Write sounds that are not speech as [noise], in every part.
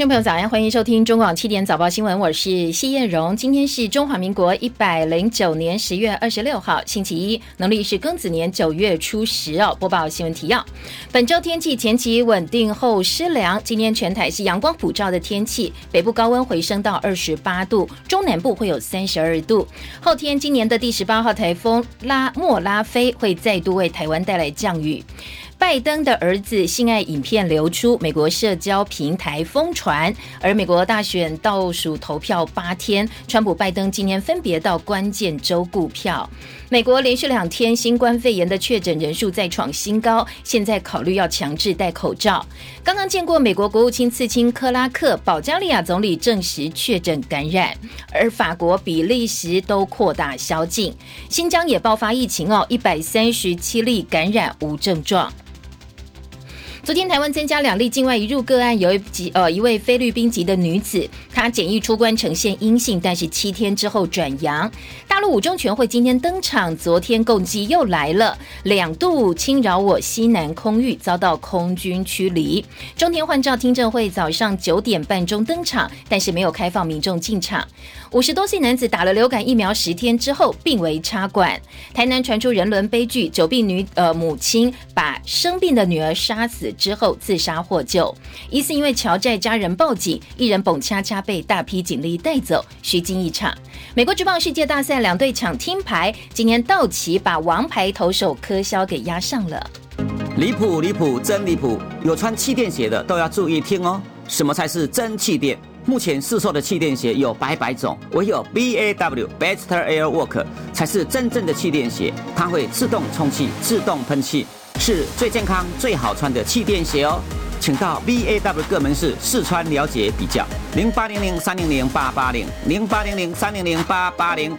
听众朋友早安，欢迎收听中广七点早报新闻，我是谢燕荣。今天是中华民国一百零九年十月二十六号，星期一，农历是庚子年九月初十哦。播报新闻提要：本周天气前期稳定后湿凉，今天全台是阳光普照的天气，北部高温回升到二十八度，中南部会有三十二度。后天今年的第十八号台风拉莫拉菲会再度为台湾带来降雨。拜登的儿子性爱影片流出，美国社交平台疯传。而美国大选倒数投票八天，川普、拜登今年分别到关键州顾票。美国连续两天新冠肺炎的确诊人数再创新高，现在考虑要强制戴口罩。刚刚见过美国国务卿次卿克拉克，保加利亚总理证实确诊感染，而法国、比利时都扩大宵禁。新疆也爆发疫情哦，一百三十七例感染无症状。昨天台湾增加两例境外移入个案，有一级呃一位菲律宾籍的女子，她检疫出关呈现阴性，但是七天之后转阳。大陆五中全会今天登场，昨天共计又来了两度侵扰我西南空域，遭到空军驱离。中天换照听证会早上九点半钟登场，但是没有开放民众进场。五十多岁男子打了流感疫苗十天之后病危插管。台南传出人伦悲剧，久病女呃母亲把生病的女儿杀死之后自杀获救，疑似因为乔债家人报警，一人蹦恰恰被大批警力带走，虚惊一场。美国职棒世界大赛两队抢听牌，今年道奇把王牌投手科肖给压上了。离谱离谱真离谱！有穿气垫鞋的都要注意听哦，什么才是真气垫？目前市售的气垫鞋有百百种，唯有 B A W Best Air Work 才是真正的气垫鞋，它会自动充气、自动喷气，是最健康、最好穿的气垫鞋哦。请到 V A W 各门市试穿了解比较，零八零零三零零八八零零八零零三零零八八零。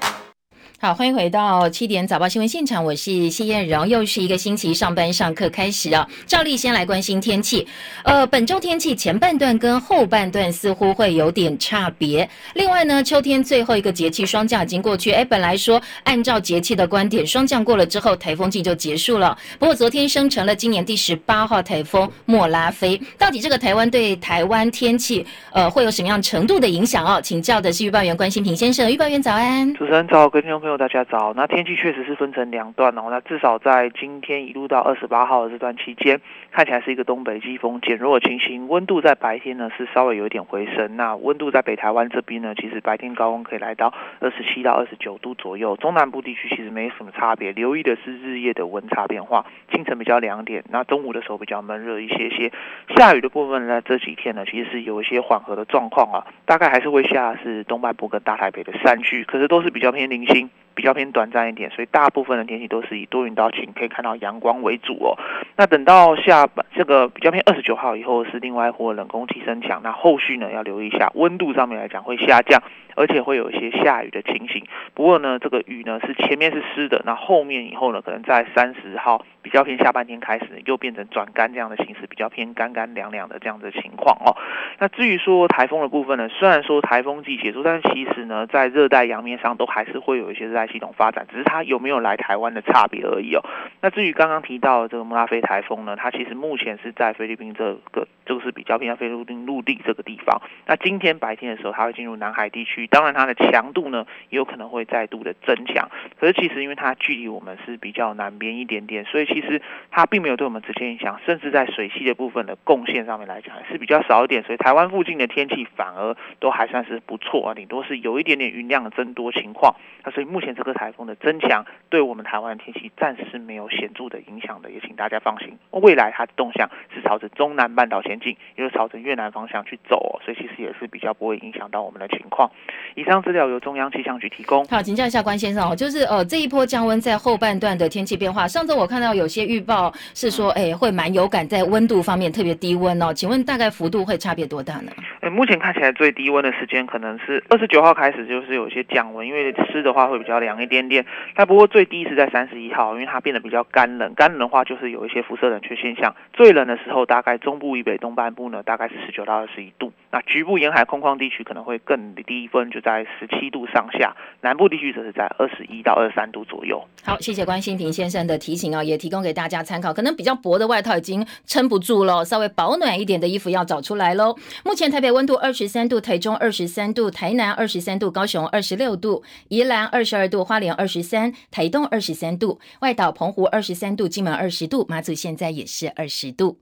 好，欢迎回到七点早报新闻现场，我是谢燕荣，又是一个星期上班上课开始啊。照例先来关心天气，呃，本周天气前半段跟后半段似乎会有点差别。另外呢，秋天最后一个节气霜降已经过去，哎，本来说按照节气的观点，霜降过了之后，台风季就结束了。不过昨天生成了今年第十八号台风莫拉菲，到底这个台湾对台湾天气呃会有什么样程度的影响哦？请教的是预报员关心平先生，预报员早安，主持人早，跟众朋友。大家早，那天气确实是分成两段哦。那至少在今天一路到二十八号的这段期间，看起来是一个东北季风减弱的情形。温度在白天呢是稍微有一点回升。那温度在北台湾这边呢，其实白天高温可以来到二十七到二十九度左右。中南部地区其实没什么差别，留意的是日夜的温差变化。清晨比较凉点，那中午的时候比较闷热一些些。下雨的部分呢，这几天呢其实是有一些缓和的状况啊，大概还是会下是东半部跟大台北的山区，可是都是比较偏零星。比较偏短暂一点，所以大部分的天气都是以多云到晴，可以看到阳光为主哦。那等到下这个比较偏二十九号以后，是另外一波冷空气增强，那后续呢要留意一下，温度上面来讲会下降。而且会有一些下雨的情形，不过呢，这个雨呢是前面是湿的，那后面以后呢，可能在三十号比较偏下半天开始，又变成转干这样的形式，比较偏干干凉凉的这样的情况哦。那至于说台风的部分呢，虽然说台风季结束，但是其实呢，在热带洋面上都还是会有一些热带系统发展，只是它有没有来台湾的差别而已哦。那至于刚刚提到这个莫拉菲台风呢，它其实目前是在菲律宾这个，就是比较偏向菲律宾陆地这个地方。那今天白天的时候，它会进入南海地区。当然，它的强度呢也有可能会再度的增强。可是其实因为它距离我们是比较南边一点点，所以其实它并没有对我们直接影响，甚至在水系的部分的贡献上面来讲是比较少一点。所以台湾附近的天气反而都还算是不错啊，顶多是有一点点云量的增多情况。那所以目前这个台风的增强对我们台湾的天气暂时没有显著的影响的，也请大家放心。未来它的动向是朝着中南半岛前进，也是朝着越南方向去走，所以其实也是比较不会影响到我们的情况。以上资料由中央气象局提供。好，请教一下关先生哦，就是呃这一波降温在后半段的天气变化。上周我看到有些预报是说，哎，会蛮有感在温度方面特别低温哦。请问大概幅度会差别多大呢？哎，目前看起来最低温的时间可能是二十九号开始，就是有些降温，因为湿的话会比较凉一点点。但不过最低是在三十一号，因为它变得比较干冷，干冷的话就是有一些辐射冷却现象。最冷的时候大概中部以北东半部呢，大概是十九到二十一度。那局部沿海空旷地区可能会更低温，就在十七度上下；南部地区则是在二十一到二十三度左右。好，谢谢关心平先生的提醒啊，也提供给大家参考。可能比较薄的外套已经撑不住了，稍微保暖一点的衣服要找出来喽。目前台北温度二十三度，台中二十三度，台南二十三度，高雄二十六度，宜兰二十二度，花莲二十三，台东二十三度，外岛澎湖二十三度，金门二十度，马祖现在也是二十度。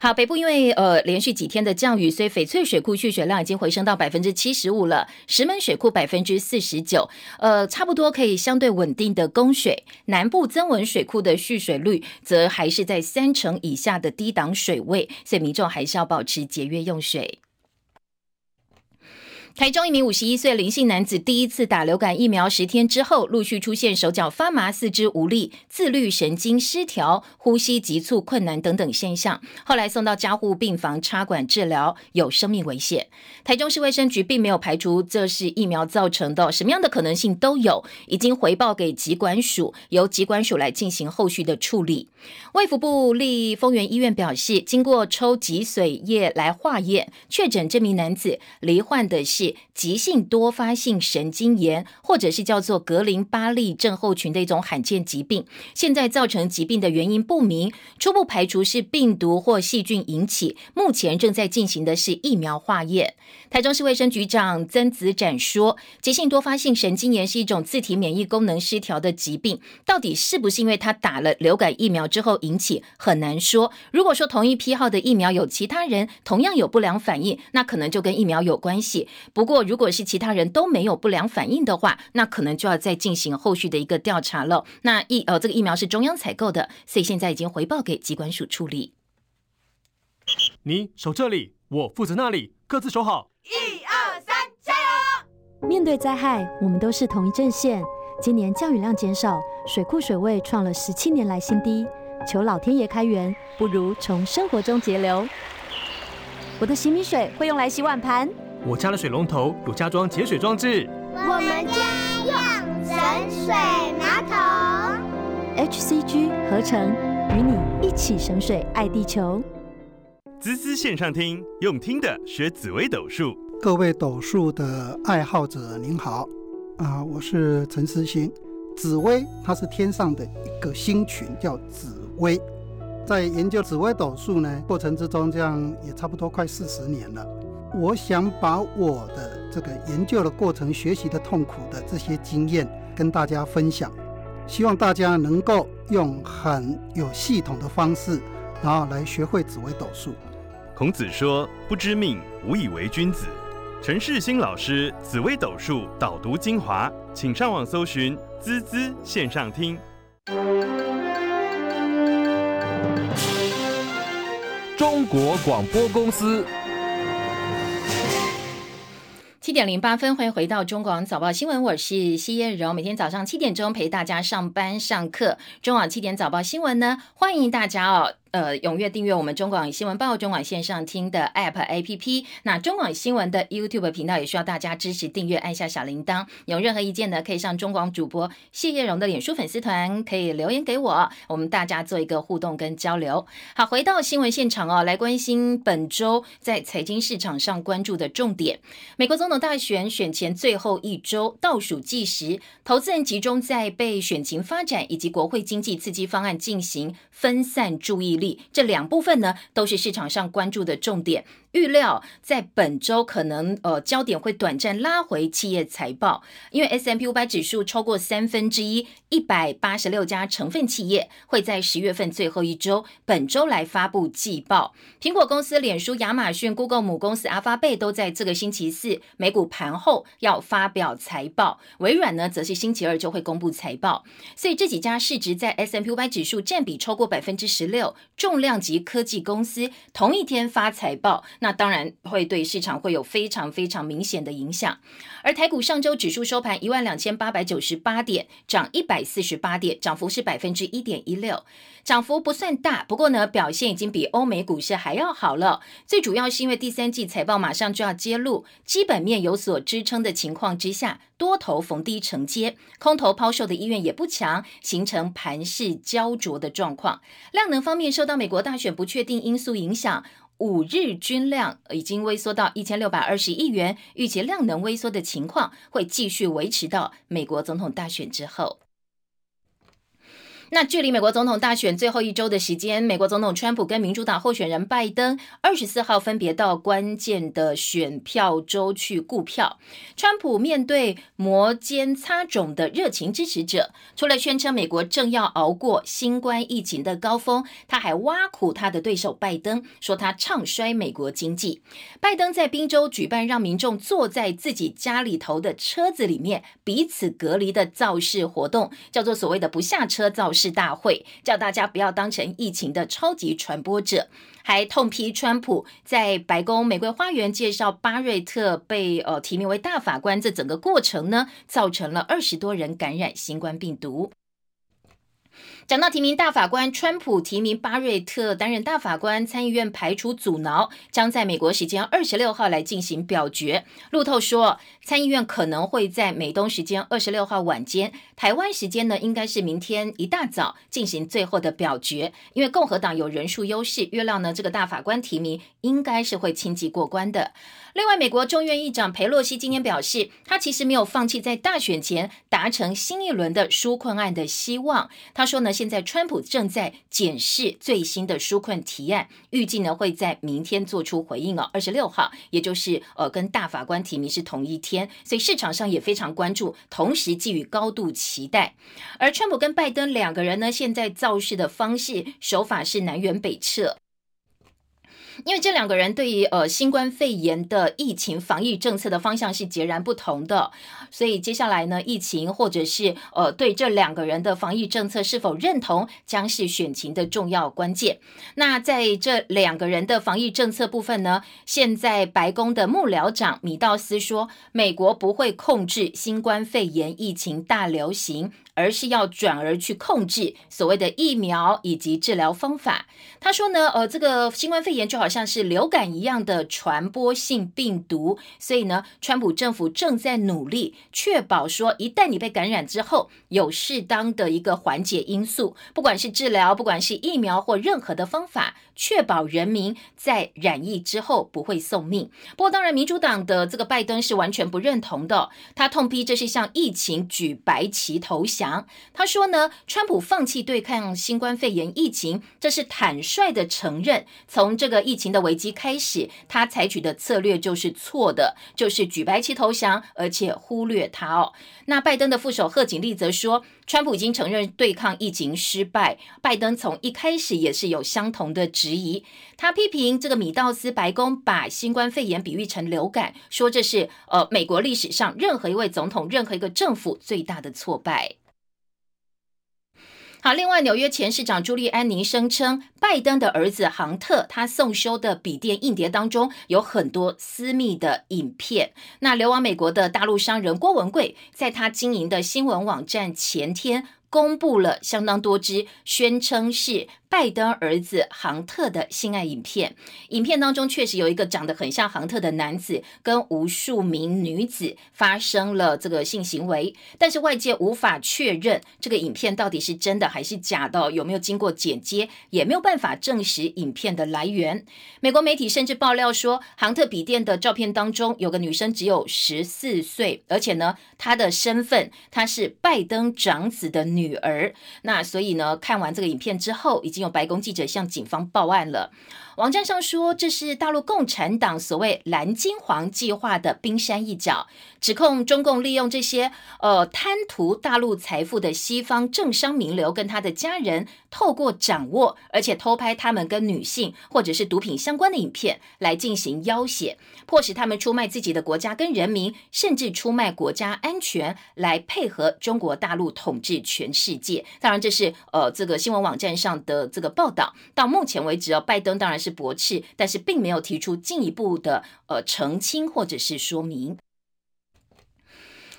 好，北部因为呃连续几天的降雨，所以翡翠水库蓄水量已经回升到百分之七十五了，石门水库百分之四十九，呃，差不多可以相对稳定的供水。南部增文水库的蓄水率则还是在三成以下的低档水位，所以民众还是要保持节约用水。台中一名五十一岁林姓男子第一次打流感疫苗十天之后，陆续出现手脚发麻、四肢无力、自律神经失调、呼吸急促困难等等现象，后来送到加护病房插管治疗，有生命危险。台中市卫生局并没有排除这是疫苗造成的，什么样的可能性都有，已经回报给疾管署，由疾管署来进行后续的处理。卫福部立丰原医院表示，经过抽脊髓液来化验，确诊这名男子罹患的是急性多发性神经炎，或者是叫做格林巴利症候群的一种罕见疾病。现在造成疾病的原因不明，初步排除是病毒或细菌引起。目前正在进行的是疫苗化验。台中市卫生局长曾子展说，急性多发性神经炎是一种自体免疫功能失调的疾病，到底是不是因为他打了流感疫苗？之后引起很难说。如果说同一批号的疫苗有其他人同样有不良反应，那可能就跟疫苗有关系。不过，如果是其他人都没有不良反应的话，那可能就要再进行后续的一个调查了。那疫呃，这个疫苗是中央采购的，所以现在已经回报给机关署处理。你守这里，我负责那里，各自守好。一二三，加油！面对灾害，我们都是同一阵线。今年降雨量减少，水库水位创了十七年来新低。求老天爷开源，不如从生活中节流。我的洗米水会用来洗碗盘，我家的水龙头有加装节水装置。我们家用省水马桶。HCG 合成，与你一起省水，爱地球。滋滋线上听，用听的学紫微斗数。各位斗数的爱好者，您好，啊，我是陈思欣。紫薇，它是天上的一个星群，叫紫薇。在研究紫微斗数呢过程之中，这样也差不多快四十年了。我想把我的这个研究的过程、学习的痛苦的这些经验跟大家分享，希望大家能够用很有系统的方式，然后来学会紫微斗数。孔子说：“不知命，无以为君子。”陈世新老师紫微斗数导读精华，请上网搜寻“滋滋线上听”。中国广播公司。七点零八分，欢迎回到中广早报新闻，我是西叶柔。每天早上七点钟陪大家上班上课。中广七点早报新闻呢，欢迎大家哦。呃，踊跃订阅我们中广新闻报、中广线上听的 App A P P。那中广新闻的 YouTube 频道也需要大家支持订阅，按下小铃铛。有任何意见呢，可以上中广主播谢叶荣的脸书粉丝团，可以留言给我，我们大家做一个互动跟交流。好，回到新闻现场哦，来关心本周在财经市场上关注的重点。美国总统大选选前最后一周倒数计时，投资人集中在被选情发展以及国会经济刺激方案进行分散注意。这两部分呢，都是市场上关注的重点。预料在本周可能呃焦点会短暂拉回企业财报，因为 S M P 五百指数超过三分之一一百八十六家成分企业会在十月份最后一周本周来发布季报。苹果公司、脸书、亚马逊、Google 母公司阿发贝都在这个星期四美股盘后要发表财报，微软呢则是星期二就会公布财报。所以这几家市值在 S M P 五百指数占比超过百分之十六。重量级科技公司同一天发财报，那当然会对市场会有非常非常明显的影响。而台股上周指数收盘一万两千八百九十八点，涨一百四十八点，涨幅是百分之一点一六，涨幅不算大，不过呢表现已经比欧美股市还要好了。最主要是因为第三季财报马上就要揭露，基本面有所支撑的情况之下。多头逢低承接，空头抛售的意愿也不强，形成盘势焦灼的状况。量能方面受到美国大选不确定因素影响，五日均量已经萎缩到一千六百二十亿元，预期量能萎缩的情况会继续维持到美国总统大选之后。那距离美国总统大选最后一周的时间，美国总统川普跟民主党候选人拜登二十四号分别到关键的选票州去顾票。川普面对摩肩擦踵的热情支持者，除了宣称美国正要熬过新冠疫情的高峰，他还挖苦他的对手拜登，说他唱衰美国经济。拜登在宾州举办让民众坐在自己家里头的车子里面彼此隔离的造势活动，叫做所谓的不下车造势。是大会叫大家不要当成疫情的超级传播者，还痛批川普在白宫玫瑰花园介绍巴瑞特被呃提名为大法官，这整个过程呢，造成了二十多人感染新冠病毒。讲到提名大法官，川普提名巴瑞特担任大法官，参议院排除阻挠，将在美国时间二十六号来进行表决。路透说，参议院可能会在美东时间二十六号晚间，台湾时间呢应该是明天一大早进行最后的表决。因为共和党有人数优势，预料呢这个大法官提名应该是会轻易过关的。另外，美国众院议长佩洛西今天表示，他其实没有放弃在大选前达成新一轮的纾困案的希望。他说呢，现在川普正在检视最新的纾困提案，预计呢会在明天做出回应哦。二十六号，也就是呃跟大法官提名是同一天，所以市场上也非常关注，同时寄予高度期待。而川普跟拜登两个人呢，现在造势的方式手法是南辕北辙。因为这两个人对于呃新冠肺炎的疫情防疫政策的方向是截然不同的，所以接下来呢，疫情或者是呃对这两个人的防疫政策是否认同，将是选情的重要关键。那在这两个人的防疫政策部分呢，现在白宫的幕僚长米道斯说，美国不会控制新冠肺炎疫情大流行。而是要转而去控制所谓的疫苗以及治疗方法。他说呢，呃，这个新冠肺炎就好像是流感一样的传播性病毒，所以呢，川普政府正在努力确保说，一旦你被感染之后，有适当的一个缓解因素，不管是治疗，不管是疫苗或任何的方法，确保人民在染疫之后不会送命。不过，当然，民主党的这个拜登是完全不认同的，他痛批这是向疫情举白旗投降。他说呢，川普放弃对抗新冠肺炎疫情，这是坦率的承认。从这个疫情的危机开始，他采取的策略就是错的，就是举白旗投降，而且忽略他哦。那拜登的副手贺锦丽则说，川普已经承认对抗疫情失败。拜登从一开始也是有相同的质疑，他批评这个米道斯白宫把新冠肺炎比喻成流感，说这是呃美国历史上任何一位总统、任何一个政府最大的挫败。好，另外，纽约前市长朱利安尼声称，拜登的儿子杭特他送修的笔电硬碟当中有很多私密的影片。那流亡美国的大陆商人郭文贵，在他经营的新闻网站前天公布了相当多支，宣称是。拜登儿子杭特的性爱影片，影片当中确实有一个长得很像杭特的男子跟无数名女子发生了这个性行为，但是外界无法确认这个影片到底是真的还是假的，有没有经过剪接，也没有办法证实影片的来源。美国媒体甚至爆料说，杭特笔电的照片当中有个女生只有十四岁，而且呢，她的身份她是拜登长子的女儿。那所以呢，看完这个影片之后，已经。有白宫记者向警方报案了。网站上说，这是大陆共产党所谓“蓝金黄”计划的冰山一角，指控中共利用这些呃贪图大陆财富的西方政商名流跟他的家人，透过掌握而且偷拍他们跟女性或者是毒品相关的影片来进行要挟，迫使他们出卖自己的国家跟人民，甚至出卖国家安全来配合中国大陆统治全世界。当然，这是呃这个新闻网站上的这个报道。到目前为止哦，拜登当然是。驳斥，但是并没有提出进一步的呃澄清或者是说明。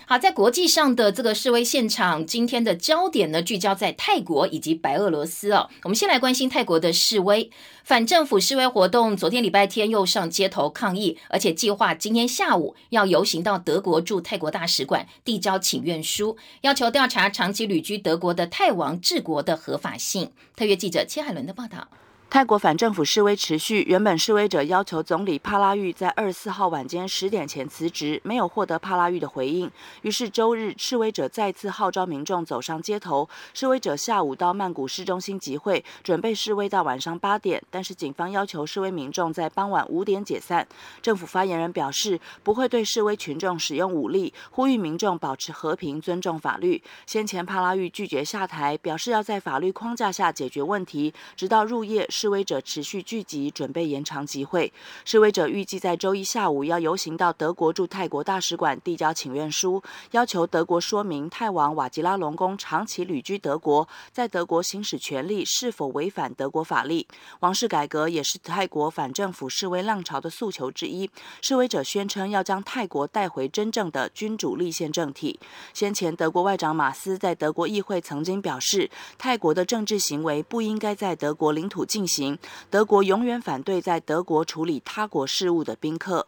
好，在国际上的这个示威现场，今天的焦点呢聚焦在泰国以及白俄罗斯哦。我们先来关心泰国的示威，反政府示威活动，昨天礼拜天又上街头抗议，而且计划今天下午要游行到德国驻泰国大使馆递交请愿书，要求调查长期旅居德国的泰王治国的合法性。特约记者切海伦的报道。泰国反政府示威持续，原本示威者要求总理帕拉育在二十四号晚间十点前辞职，没有获得帕拉育的回应。于是周日，示威者再次号召民众走上街头。示威者下午到曼谷市中心集会，准备示威到晚上八点，但是警方要求示威民众在傍晚五点解散。政府发言人表示，不会对示威群众使用武力，呼吁民众保持和平，尊重法律。先前帕拉育拒绝下台，表示要在法律框架下解决问题，直到入夜。示威者持续聚集，准备延长集会。示威者预计在周一下午要游行到德国驻泰国大使馆递交请愿书，要求德国说明泰王瓦吉拉隆功长期旅居德国，在德国行使权利是否违反德国法律。王室改革也是泰国反政府示威浪潮的诉求之一。示威者宣称要将泰国带回真正的君主立宪政体。先前，德国外长马斯在德国议会曾经表示，泰国的政治行为不应该在德国领土进行。行，德国永远反对在德国处理他国事务的宾客。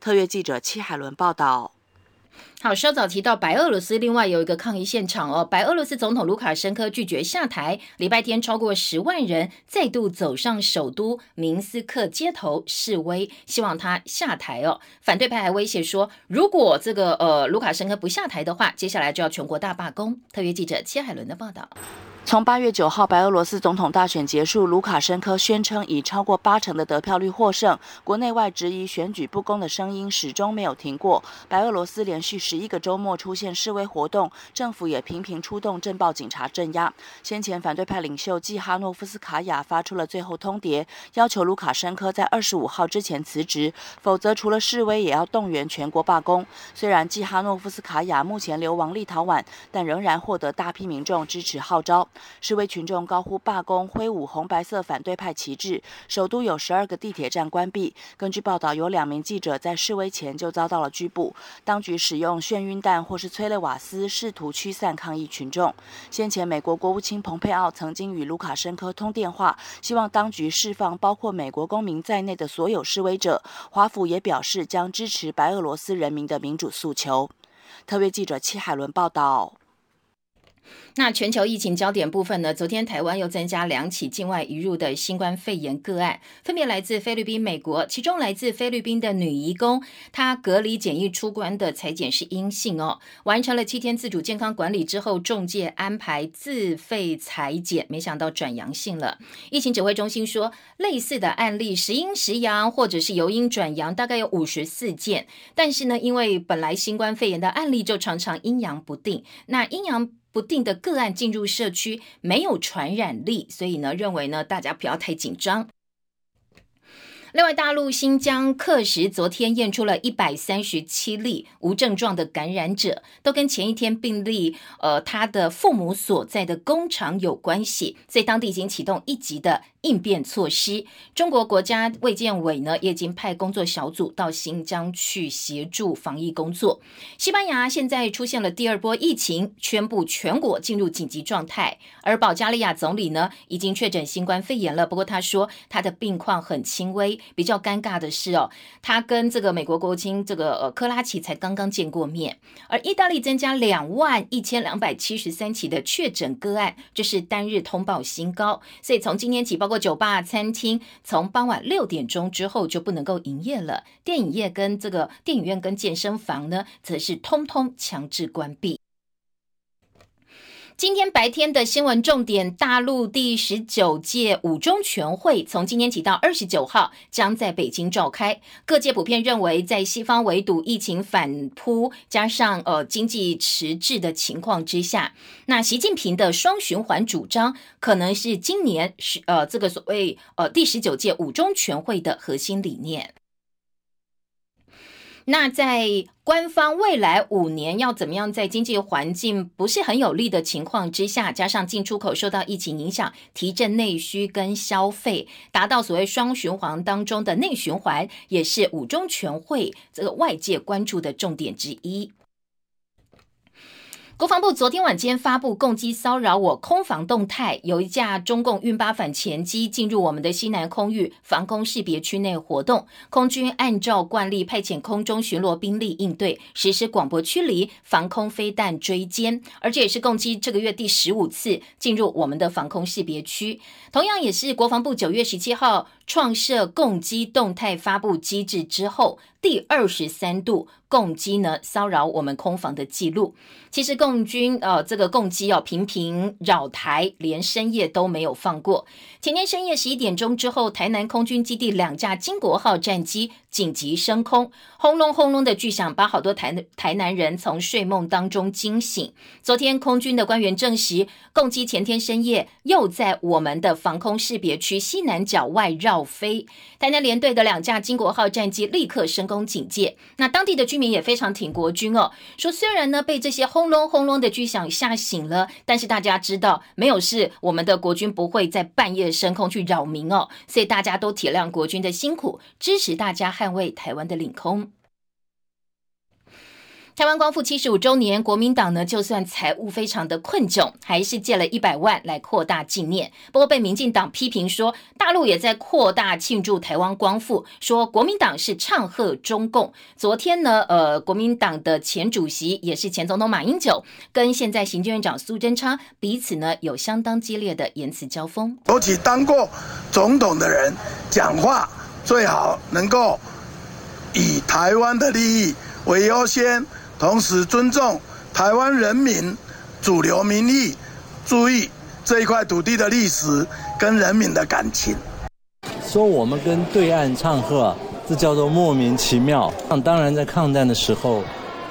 特约记者戚海伦报道。好，稍早提到白俄罗斯，另外有一个抗议现场哦。白俄罗斯总统卢卡申科拒绝下台，礼拜天超过十万人再度走上首都明斯克街头示威，希望他下台哦。反对派还威胁说，如果这个呃卢卡申科不下台的话，接下来就要全国大罢工。特约记者切海伦的报道。从八月九号白俄罗斯总统大选结束，卢卡申科宣称以超过八成的得票率获胜，国内外质疑选举不公的声音始终没有停过。白俄罗斯连续十一个周末出现示威活动，政府也频频出动镇暴警察镇压。先前反对派领袖季哈诺夫斯卡娅发出了最后通牒，要求卢卡申科在二十五号之前辞职，否则除了示威也要动员全国罢工。虽然季哈诺夫斯卡娅目前流亡立陶宛，但仍然获得大批民众支持号召。示威群众高呼罢工，挥舞红白色反对派旗帜。首都有十二个地铁站关闭。根据报道，有两名记者在示威前就遭到了拘捕。当局使用眩晕弹或是催泪瓦斯，试图驱散抗议群众。先前，美国国务卿蓬佩奥曾经与卢卡申科通电话，希望当局释放包括美国公民在内的所有示威者。华府也表示将支持白俄罗斯人民的民主诉求。特别记者戚海伦报道。那全球疫情焦点部分呢？昨天台湾又增加两起境外移入的新冠肺炎个案，分别来自菲律宾、美国。其中来自菲律宾的女移工，她隔离检疫出关的裁检是阴性哦，完成了七天自主健康管理之后，中介安排自费裁检，没想到转阳性了。疫情指挥中心说，类似的案例时阴时阳，或者是由阴转阳，大概有五十四件。但是呢，因为本来新冠肺炎的案例就常常阴阳不定，那阴阳。不定的个案进入社区没有传染力，所以呢，认为呢，大家不要太紧张。另外，大陆新疆克什昨天验出了一百三十七例无症状的感染者，都跟前一天病例呃他的父母所在的工厂有关系，所以当地已经启动一级的。应变措施，中国国家卫健委呢也已经派工作小组到新疆去协助防疫工作。西班牙现在出现了第二波疫情，宣布全国进入紧急状态。而保加利亚总理呢已经确诊新冠肺炎了，不过他说他的病况很轻微。比较尴尬的是哦，他跟这个美国国务卿这个呃科拉奇才刚刚见过面。而意大利增加两万一千两百七十三起的确诊个案，这是单日通报新高。所以从今天起报。不过，酒吧、餐厅从傍晚六点钟之后就不能够营业了。电影业跟这个电影院跟健身房呢，则是通通强制关闭。今天白天的新闻重点：大陆第十九届五中全会从今天起到二十九号将在北京召开。各界普遍认为，在西方围堵疫情反扑，加上呃经济迟滞的情况之下，那习近平的双循环主张可能是今年是呃这个所谓呃第十九届五中全会的核心理念。那在官方未来五年要怎么样，在经济环境不是很有利的情况之下，加上进出口受到疫情影响，提振内需跟消费，达到所谓双循环当中的内循环，也是五中全会这个外界关注的重点之一。国防部昨天晚间发布攻击骚扰我空防动态，有一架中共运八反潜机进入我们的西南空域防空识别区内活动，空军按照惯例派遣空中巡逻兵力应对，实施广播驱离、防空飞弹追歼，而这也是攻击这个月第十五次进入我们的防空识别区，同样也是国防部九月十七号创设共机动态发布机制之后。第二十三度共机呢骚扰我们空防的记录，其实共军呃这个共机要频频扰台，连深夜都没有放过。前天深夜十一点钟之后，台南空军基地两架金国号战机紧急升空，轰隆轰隆的巨响把好多台台南人从睡梦当中惊醒。昨天空军的官员证实，共机前天深夜又在我们的防空识别区西南角外绕飞，台南联队的两架金国号战机立刻升。空警戒，那当地的居民也非常挺国军哦，说虽然呢被这些轰隆轰隆的巨响吓醒了，但是大家知道没有事，我们的国军不会在半夜升空去扰民哦，所以大家都体谅国军的辛苦，支持大家捍卫台湾的领空。台湾光复七十五周年，国民党呢，就算财务非常的困窘，还是借了一百万来扩大纪念。不过被民进党批评说，大陆也在扩大庆祝台湾光复，说国民党是唱和中共。昨天呢，呃，国民党的前主席也是前总统马英九，跟现在行政院长苏贞昌彼此呢有相当激烈的言辞交锋。尤其当过总统的人讲话，最好能够以台湾的利益为优先。同时尊重台湾人民主流民意，注意这一块土地的历史跟人民的感情。说我们跟对岸唱和，这叫做莫名其妙。当然，在抗战的时候，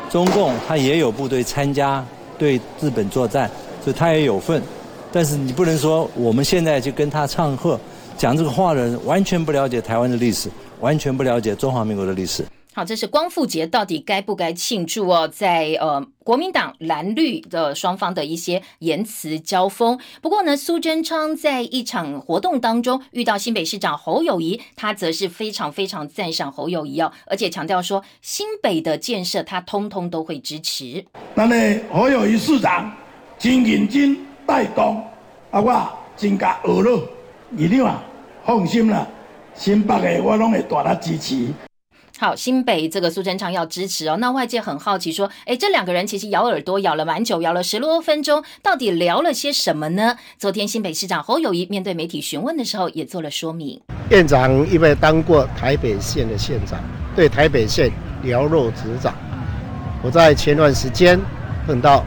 中共他也有部队参加对日本作战，所以他也有份。但是你不能说我们现在就跟他唱和，讲这个话的人完全不了解台湾的历史，完全不了解中华民国的历史。好，这是光复节到底该不该庆祝哦？在呃，国民党蓝绿的双方的一些言辞交锋。不过呢，苏贞昌在一场活动当中遇到新北市长侯友谊，他则是非常非常赞赏侯友谊哦，而且强调说新北的建设他通通都会支持。那呢，侯友谊市长真认真带动，啊，我真加学了，一定啊，放心啦，新北的我拢会大力支持。好，新北这个苏贞昌要支持哦。那外界很好奇说，哎，这两个人其实咬耳朵咬了蛮久，咬了十多分钟，到底聊了些什么呢？昨天新北市长侯友谊面对媒体询问的时候，也做了说明。院长因为当过台北县的县长，对台北县了若指掌。我在前段时间碰到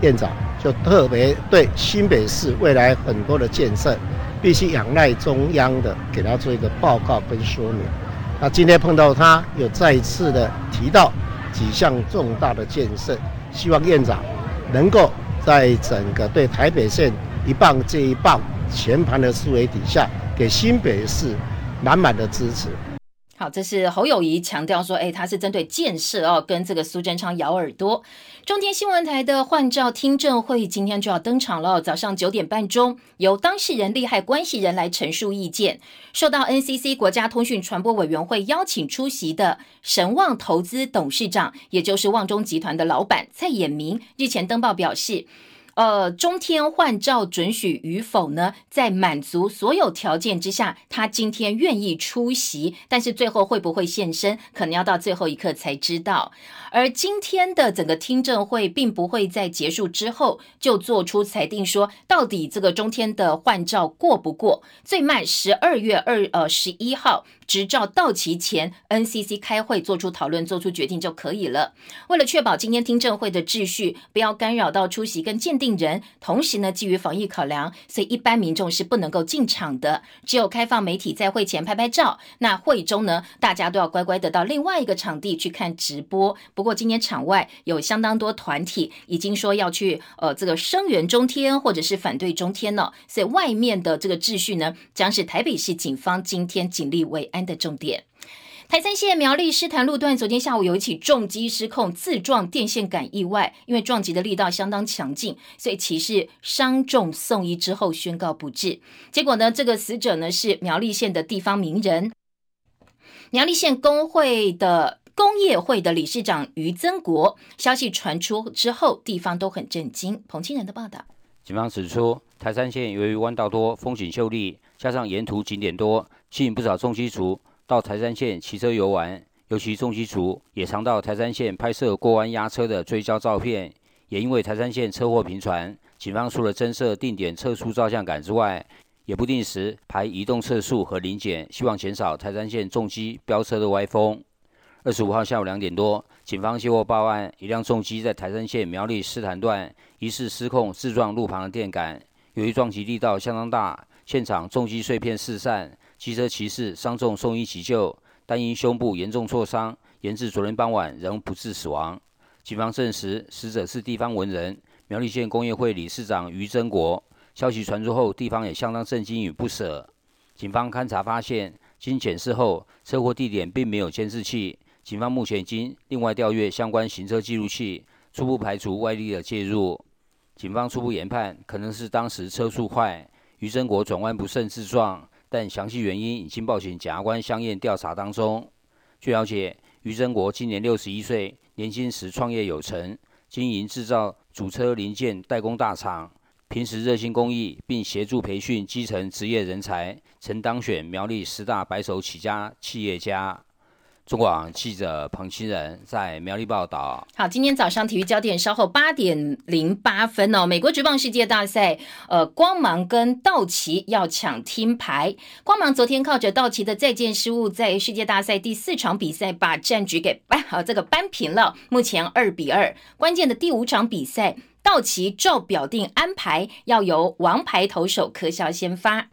院长，就特别对新北市未来很多的建设，必须仰赖中央的，给他做一个报告跟说明。那今天碰到他，又再一次的提到几项重大的建设，希望院长能够在整个对台北县一棒接一棒全盘的思维底下，给新北市满满的支持。好，这是侯友谊强调说，哎，他是针对建设哦，跟这个苏贞昌咬耳朵。中天新闻台的换照听证会今天就要登场了，早上九点半钟，由当事人、利害关系人来陈述意见。受到 NCC 国家通讯传播委员会邀请出席的神旺投资董事长，也就是旺中集团的老板蔡衍明，日前登报表示。呃，中天换照准许与否呢？在满足所有条件之下，他今天愿意出席，但是最后会不会现身，可能要到最后一刻才知道。而今天的整个听证会，并不会在结束之后就做出裁定，说到底这个中天的换照过不过？最慢十二月二呃十一号。执照到期前，NCC 开会做出讨论、做出决定就可以了。为了确保今天听证会的秩序，不要干扰到出席跟鉴定人，同时呢，基于防疫考量，所以一般民众是不能够进场的，只有开放媒体在会前拍拍照。那会中呢，大家都要乖乖的到另外一个场地去看直播。不过今天场外有相当多团体已经说要去呃这个声援中天或者是反对中天了，所以外面的这个秩序呢，将是台北市警方今天警力为安。的重点，台三线苗栗师坛路段昨天下午有一起重机失控自撞电线杆意外，因为撞击的力道相当强劲，所以骑士伤重送医之后宣告不治。结果呢，这个死者呢是苗栗县的地方名人。苗栗县工会的工业会的理事长于增国。消息传出之后，地方都很震惊。彭清仁的报道。警方指出，台山县由于弯道多、风景秀丽，加上沿途景点多，吸引不少重机族到台山县骑车游玩。尤其重机族也常到台山县拍摄过弯压车的追焦照片。也因为台山县车祸频传，警方除了增设定点测速照相杆之外，也不定时排移动测速和临检，希望减少台山县重机飙车的歪风。二十五号下午两点多，警方接获报案，一辆重机在台山县苗栗斯坦段疑似失控自撞路旁的电杆，由于撞击力道相当大，现场重机碎片四散，机车骑士伤重送医急救，但因胸部严重挫伤，延至昨天傍晚仍不治死亡。警方证实，死者是地方文人，苗栗县工业会理事长于真国。消息传出后，地方也相当震惊与不舍。警方勘查发现，经检视后，车祸地点并没有监视器。警方目前已经另外调阅相关行车记录器，初步排除外力的介入。警方初步研判，可能是当时车速快，于真国转弯不慎自撞，但详细原因已经报警检察官相验调查当中。据了解，于真国今年六十一岁。年轻时创业有成，经营制造主车零件代工大厂，平时热心公益，并协助培训基层职业人才，曾当选苗栗十大白手起家企业家。中广记者彭清仁在苗栗报道。好，今天早上体育焦点，稍后八点零八分哦。美国职棒世界大赛，呃，光芒跟道奇要抢听牌。光芒昨天靠着道奇的再见失误，在世界大赛第四场比赛把战局给扳好，这个扳平了，目前二比二。关键的第五场比赛，道奇照表定安排，要由王牌投手柯肖先发。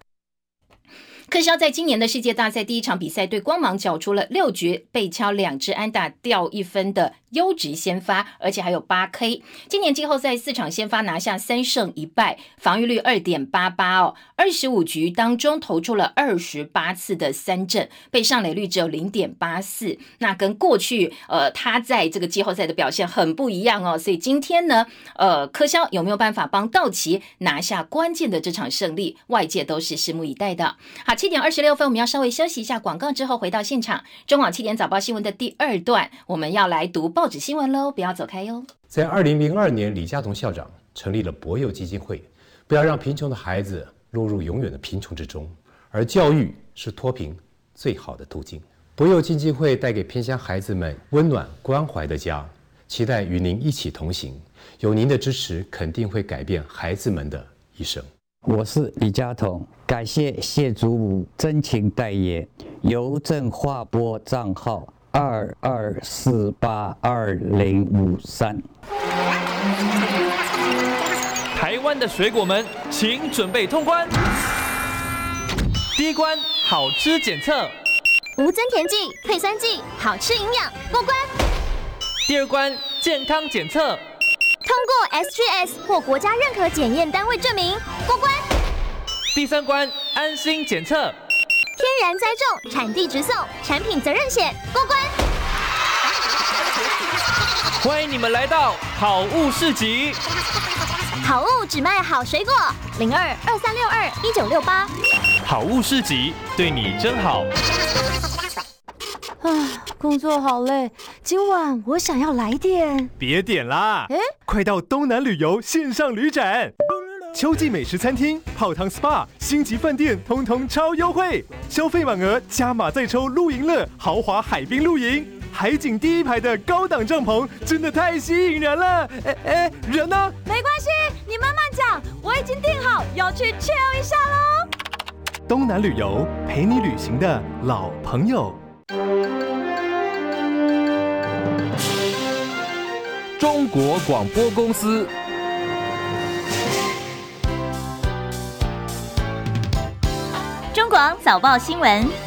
柯肖在今年的世界大赛第一场比赛对光芒缴出了六局被敲两支安打掉一分的。优质先发，而且还有八 K。今年季后赛四场先发拿下三胜一败，防御率二点八八哦。二十五局当中投出了二十八次的三振，被上垒率只有零点八四。那跟过去呃他在这个季后赛的表现很不一样哦。所以今天呢，呃柯肖有没有办法帮道奇拿下关键的这场胜利？外界都是拭目以待的。好，七点二十六分，我们要稍微休息一下广告之后回到现场。中网七点早报新闻的第二段，我们要来读。报纸新闻喽，不要走开哟。在二零零二年，李家同校长成立了博幼基金会，不要让贫穷的孩子落入永远的贫穷之中。而教育是脱贫最好的途径。博幼基金会带给偏乡孩子们温暖关怀的家，期待与您一起同行。有您的支持，肯定会改变孩子们的一生。我是李佳彤，感谢谢祖武真情代言，邮政划拨账号。二二四八二零五三。台湾的水果们，请准备通关。第一关，好吃检测，无增甜剂、退酸剂，好吃营养，过关。第二关，健康检测，通过 SGS 或国家认可检验单位证明，过关。第三关，安心检测。天然栽种，产地直送，产品责任险，过关。欢迎你们来到好物市集。好物只卖好水果，零二二三六二一九六八。好物市集，对你真好。啊，工作好累，今晚我想要来点。别点啦，哎，快到东南旅游线上旅展。秋季美食餐厅、泡汤 SPA、星级饭店，通通超优惠，消费满额加码再抽露营乐豪华海滨露营，海景第一排的高档帐篷，真的太吸引人了。哎哎，人呢？没关系，你慢慢讲，我已经订好要去 chill 一下喽。东南旅游陪你旅行的老朋友，中国广播公司。中广早报新闻。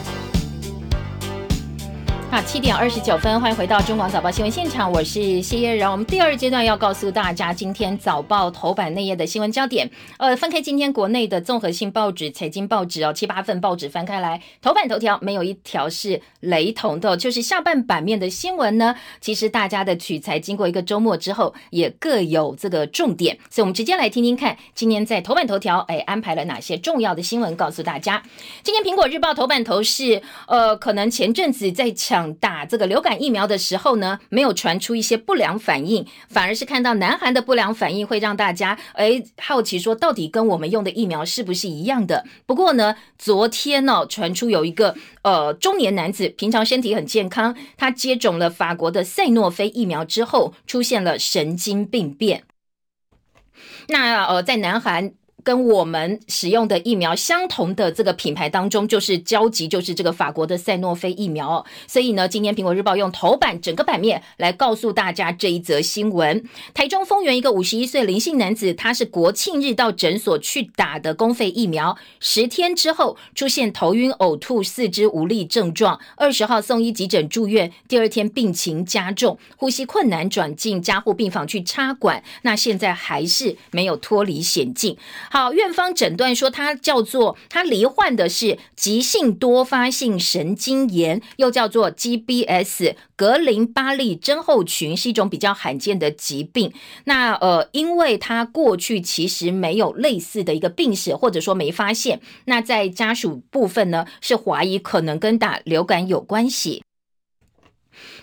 好，七点二十九分，欢迎回到中广早报新闻现场，我是谢叶然。我们第二阶段要告诉大家，今天早报头版内页的新闻焦点。呃，翻开今天国内的综合性报纸、财经报纸哦，七八份报纸翻开来，头版头条没有一条是雷同的，就是下半版面的新闻呢。其实大家的取材经过一个周末之后，也各有这个重点，所以我们直接来听听看，今天在头版头条哎安排了哪些重要的新闻，告诉大家。今天苹果日报头版头是呃，可能前阵子在抢。打这个流感疫苗的时候呢，没有传出一些不良反应，反而是看到南韩的不良反应，会让大家哎好奇说，到底跟我们用的疫苗是不是一样的？不过呢，昨天呢传出有一个呃中年男子，平常身体很健康，他接种了法国的赛诺菲疫苗之后，出现了神经病变。那呃，在南韩。跟我们使用的疫苗相同的这个品牌当中，就是交集，就是这个法国的赛诺菲疫苗。所以呢，今天苹果日报用头版整个版面来告诉大家这一则新闻：台中丰原一个五十一岁林姓男子，他是国庆日到诊所去打的公费疫苗，十天之后出现头晕、呕吐、四肢无力症状，二十号送医急诊住院，第二天病情加重，呼吸困难，转进加护病房去插管，那现在还是没有脱离险境。好，院方诊断说，他叫做他罹患的是急性多发性神经炎，又叫做 GBS 格林巴利症候群，是一种比较罕见的疾病。那呃，因为他过去其实没有类似的一个病史，或者说没发现。那在家属部分呢，是怀疑可能跟打流感有关系。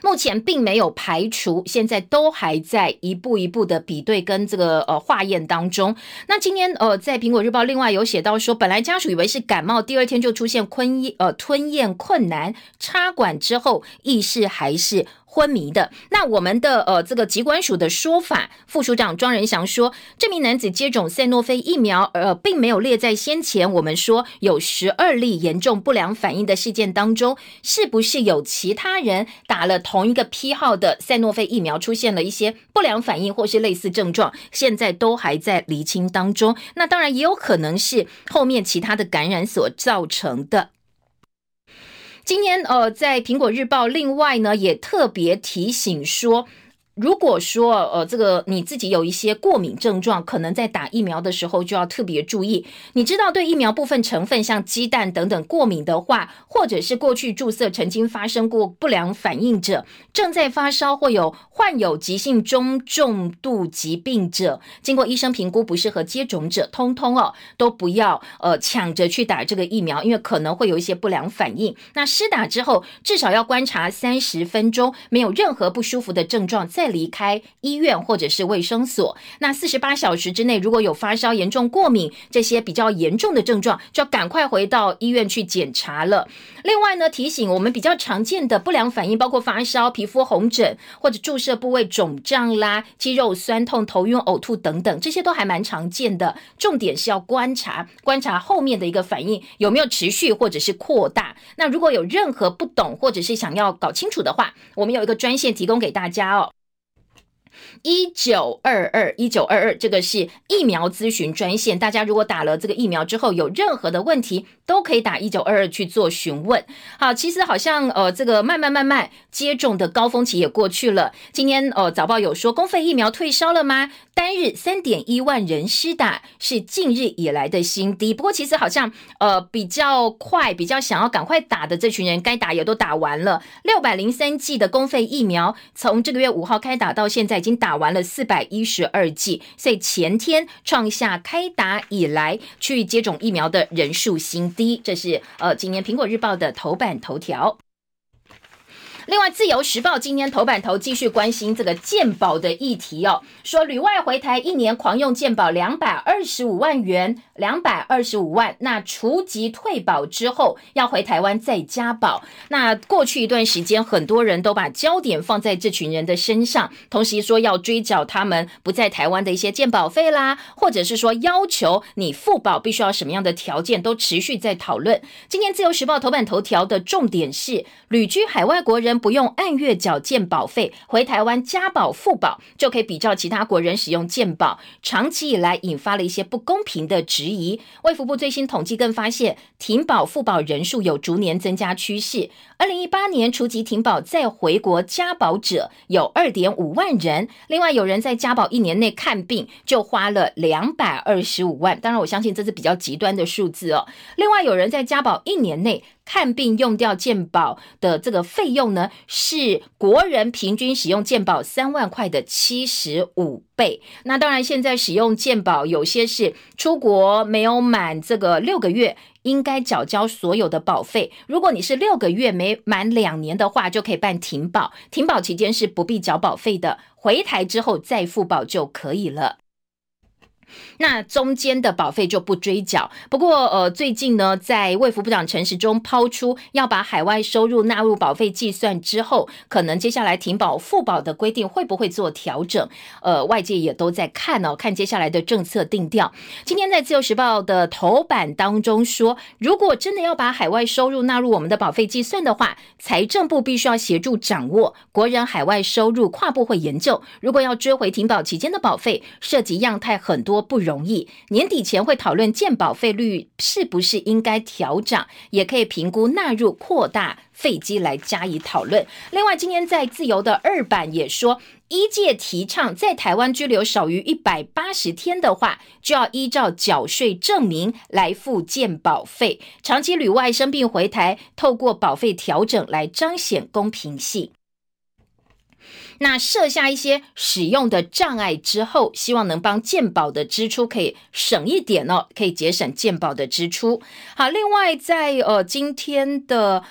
目前并没有排除，现在都还在一步一步的比对跟这个呃化验当中。那今天呃，在苹果日报另外有写到说，本来家属以为是感冒，第二天就出现吞咽呃吞咽困难，插管之后意识还是。昏迷的那我们的呃这个疾管署的说法，副署长庄仁祥说，这名男子接种赛诺菲疫苗，呃，并没有列在先前我们说有十二例严重不良反应的事件当中，是不是有其他人打了同一个批号的赛诺菲疫苗，出现了一些不良反应或是类似症状，现在都还在厘清当中。那当然也有可能是后面其他的感染所造成的。今天，呃，在苹果日报，另外呢，也特别提醒说。如果说呃这个你自己有一些过敏症状，可能在打疫苗的时候就要特别注意。你知道对疫苗部分成分像鸡蛋等等过敏的话，或者是过去注射曾经发生过不良反应者，正在发烧或有患有急性中重度疾病者，经过医生评估不适合接种者，通通哦都不要呃抢着去打这个疫苗，因为可能会有一些不良反应。那施打之后至少要观察三十分钟，没有任何不舒服的症状再。离开医院或者是卫生所，那四十八小时之内如果有发烧、严重过敏这些比较严重的症状，就要赶快回到医院去检查了。另外呢，提醒我们比较常见的不良反应包括发烧、皮肤红疹或者注射部位肿胀啦、肌肉酸痛、头晕、呕吐等等，这些都还蛮常见的。重点是要观察观察后面的一个反应有没有持续或者是扩大。那如果有任何不懂或者是想要搞清楚的话，我们有一个专线提供给大家哦。一九二二一九二二，这个是疫苗咨询专线。大家如果打了这个疫苗之后有任何的问题，都可以打一九二二去做询问。好，其实好像呃，这个慢慢慢慢接种的高峰期也过去了。今天呃，早报有说公费疫苗退烧了吗？单日三点一万人施打，是近日以来的新低。不过其实好像呃比较快，比较想要赶快打的这群人，该打也都打完了。六百零三剂的公费疫苗，从这个月五号开打到现在。已经打打完了四百一十二剂，所以前天创下开打以来去接种疫苗的人数新低。这是呃，今年苹果日报的头版头条。另外，《自由时报》今天头版头继续关心这个健保的议题哦，说旅外回台一年狂用健保两百二十五万元，两百二十五万。那除籍退保之后，要回台湾再加保。那过去一段时间，很多人都把焦点放在这群人的身上，同时说要追缴他们不在台湾的一些健保费啦，或者是说要求你付保必须要什么样的条件，都持续在讨论。今天《自由时报》头版头条的重点是旅居海外国人。不用按月缴健保费回台湾加保付保，就可以比照其他国人使用健保，长期以来引发了一些不公平的质疑。卫福部最新统计更发现，停保付保人数有逐年增加趋势。二零一八年除籍停保再回国加保者有二点五万人，另外有人在加保一年内看病就花了两百二十五万，当然我相信这是比较极端的数字哦。另外有人在加保一年内。看病用掉健保的这个费用呢，是国人平均使用健保三万块的七十五倍。那当然，现在使用健保有些是出国没有满这个六个月。应该缴交所有的保费。如果你是六个月没满两年的话，就可以办停保，停保期间是不必缴保费的，回台之后再付保就可以了。那中间的保费就不追缴。不过，呃，最近呢，在卫福部长陈时中抛出要把海外收入纳入保费计算之后，可能接下来停保复保的规定会不会做调整？呃，外界也都在看哦，看接下来的政策定调。今天在自由时报的头版当中说，如果真的要把海外收入纳入我们的保费计算的话，财政部必须要协助掌握国人海外收入跨部会研究。如果要追回停保期间的保费，涉及样态很多。不容易，年底前会讨论健保费率是不是应该调涨，也可以评估纳入扩大费基来加以讨论。另外，今天在自由的二版也说，一届提倡在台湾居留少于一百八十天的话，就要依照缴税证明来付健保费。长期旅外生病回台，透过保费调整来彰显公平性。那设下一些使用的障碍之后，希望能帮健保的支出可以省一点哦，可以节省健保的支出。好，另外在呃今天的。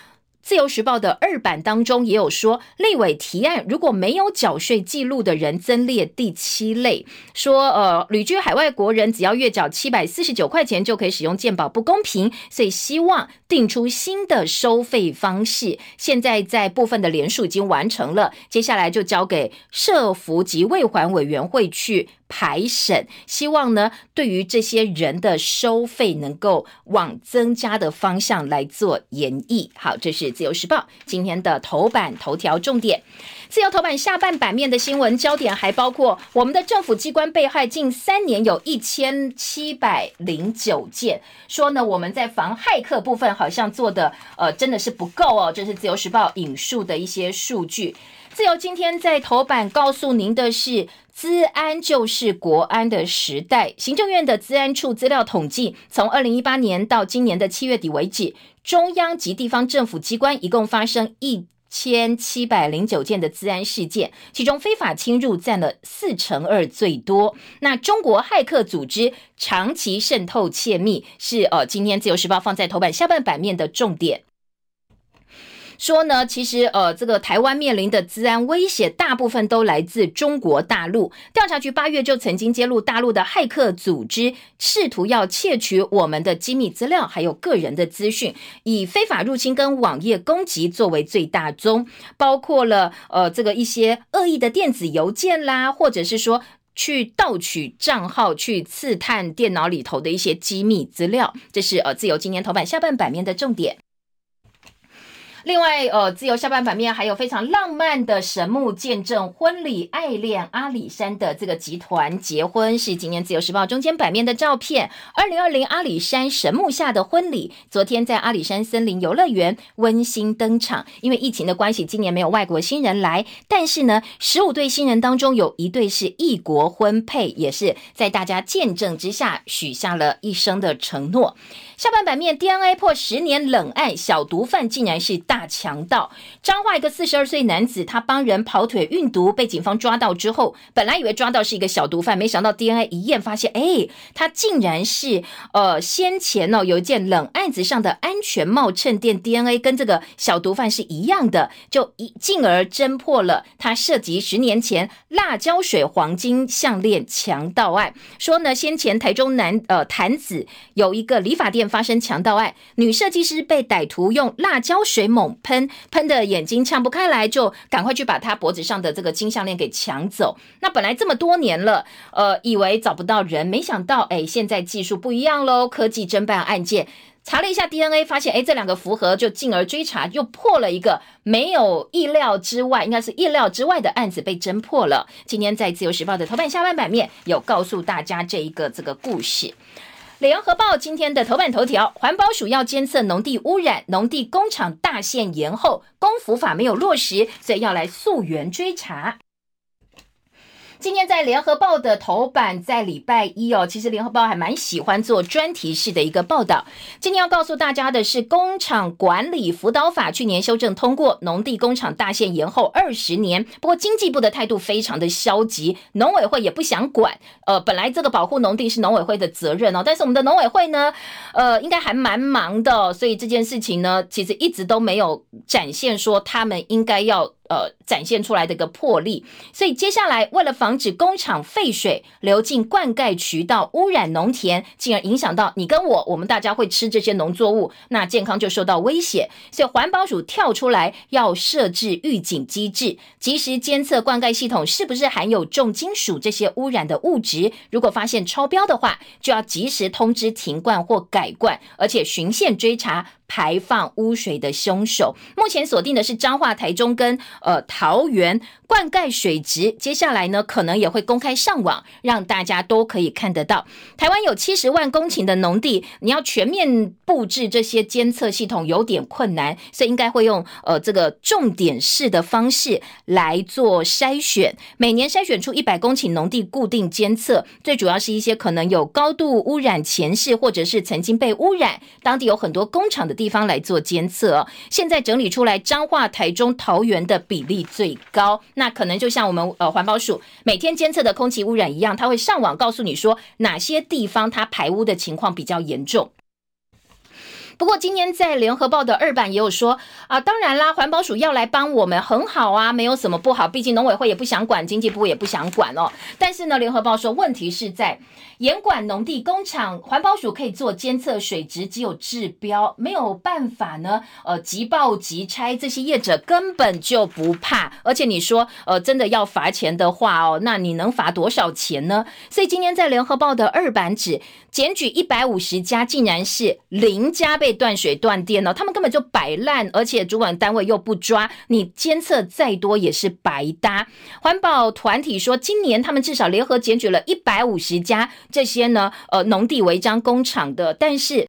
自由时报的二版当中也有说，立委提案如果没有缴税记录的人，增列第七类，说呃旅居海外国人只要月缴七百四十九块钱就可以使用健保，不公平，所以希望定出新的收费方式。现在在部分的联署已经完成了，接下来就交给社福及未还委员会去。排审，希望呢，对于这些人的收费能够往增加的方向来做研议。好，这是自由时报今天的头版头条重点。自由头版下半版面的新闻焦点还包括我们的政府机关被害近三年有一千七百零九件，说呢我们在防骇客部分好像做的呃真的是不够哦。这是自由时报引述的一些数据。自由今天在头版告诉您的是。资安就是国安的时代。行政院的资安处资料统计，从二零一八年到今年的七月底为止，中央及地方政府机关一共发生一千七百零九件的资安事件，其中非法侵入占了四成二最多。那中国骇客组织长期渗透窃密，是呃今天自由时报放在头版下半版面的重点。说呢，其实呃，这个台湾面临的治安威胁，大部分都来自中国大陆。调查局八月就曾经揭露，大陆的骇客组织试图要窃取我们的机密资料，还有个人的资讯，以非法入侵跟网页攻击作为最大宗，包括了呃这个一些恶意的电子邮件啦，或者是说去盗取账号，去刺探电脑里头的一些机密资料。这是呃自由今年头版下半版面的重点。另外，呃，自由下半版面还有非常浪漫的神木见证婚礼，爱恋阿里山的这个集团结婚，是今年自由时报中间版面的照片。二零二零阿里山神木下的婚礼，昨天在阿里山森林游乐园温馨登场。因为疫情的关系，今年没有外国新人来，但是呢，十五对新人当中有一对是异国婚配，也是在大家见证之下许下了一生的承诺。下半版面，DNA 破十年冷案，小毒贩竟然是大大强盗。彰化一个四十二岁男子，他帮人跑腿运毒，被警方抓到之后，本来以为抓到是一个小毒贩，没想到 DNA 一验发现，哎，他竟然是呃先前呢有一件冷案子上的安全帽衬垫 DNA 跟这个小毒贩是一样的，就一进而侦破了他涉及十年前辣椒水黄金项链强盗案。说呢，先前台中男呃坛子有一个理发店。发生强盗案，女设计师被歹徒用辣椒水猛喷，喷的眼睛呛不开来，就赶快去把他脖子上的这个金项链给抢走。那本来这么多年了，呃，以为找不到人，没想到，哎，现在技术不一样喽，科技侦办案件，查了一下 DNA，发现，哎，这两个符合，就进而追查，又破了一个没有意料之外，应该是意料之外的案子被侦破了。今天在自由时报的头版下半版面有告诉大家这一个这个故事。联合报今天的头版头条：环保署要监测农地污染，农地工厂大限延后，公服法没有落实，所以要来溯源追查。今天在联合报的头版，在礼拜一哦，其实联合报还蛮喜欢做专题式的一个报道。今天要告诉大家的是，工厂管理辅导法去年修正通过，农地工厂大限延后二十年。不过经济部的态度非常的消极，农委会也不想管。呃，本来这个保护农地是农委会的责任哦，但是我们的农委会呢，呃，应该还蛮忙的，所以这件事情呢，其实一直都没有展现说他们应该要。呃，展现出来的一个魄力，所以接下来为了防止工厂废水流进灌溉渠道，污染农田，进而影响到你跟我，我们大家会吃这些农作物，那健康就受到威胁。所以环保署跳出来要设置预警机制，及时监测灌溉系统是不是含有重金属这些污染的物质。如果发现超标的话，就要及时通知停灌或改灌，而且循线追查。排放污水的凶手，目前锁定的是彰化、台中跟呃桃园。灌溉水质，接下来呢，可能也会公开上网，让大家都可以看得到。台湾有七十万公顷的农地，你要全面布置这些监测系统有点困难，所以应该会用呃这个重点式的方式来做筛选。每年筛选出一百公顷农地固定监测，最主要是一些可能有高度污染前世或者是曾经被污染，当地有很多工厂的地方来做监测。现在整理出来，彰化、台中、桃园的比例最高。那可能就像我们呃环保署每天监测的空气污染一样，它会上网告诉你说哪些地方它排污的情况比较严重。不过今天在联合报的二版也有说啊，当然啦，环保署要来帮我们很好啊，没有什么不好，毕竟农委会也不想管，经济部也不想管哦。但是呢，联合报说问题是在。严管农地工厂，环保署可以做监测水质，只有治标，没有办法呢。呃，急报急拆，这些业者根本就不怕。而且你说，呃，真的要罚钱的话哦，那你能罚多少钱呢？所以今天在联合报的二版纸检举一百五十家，竟然是零家被断水断电呢，他们根本就摆烂，而且主管单位又不抓，你监测再多也是白搭。环保团体说，今年他们至少联合检举了一百五十家。这些呢，呃，农地违章工厂的，但是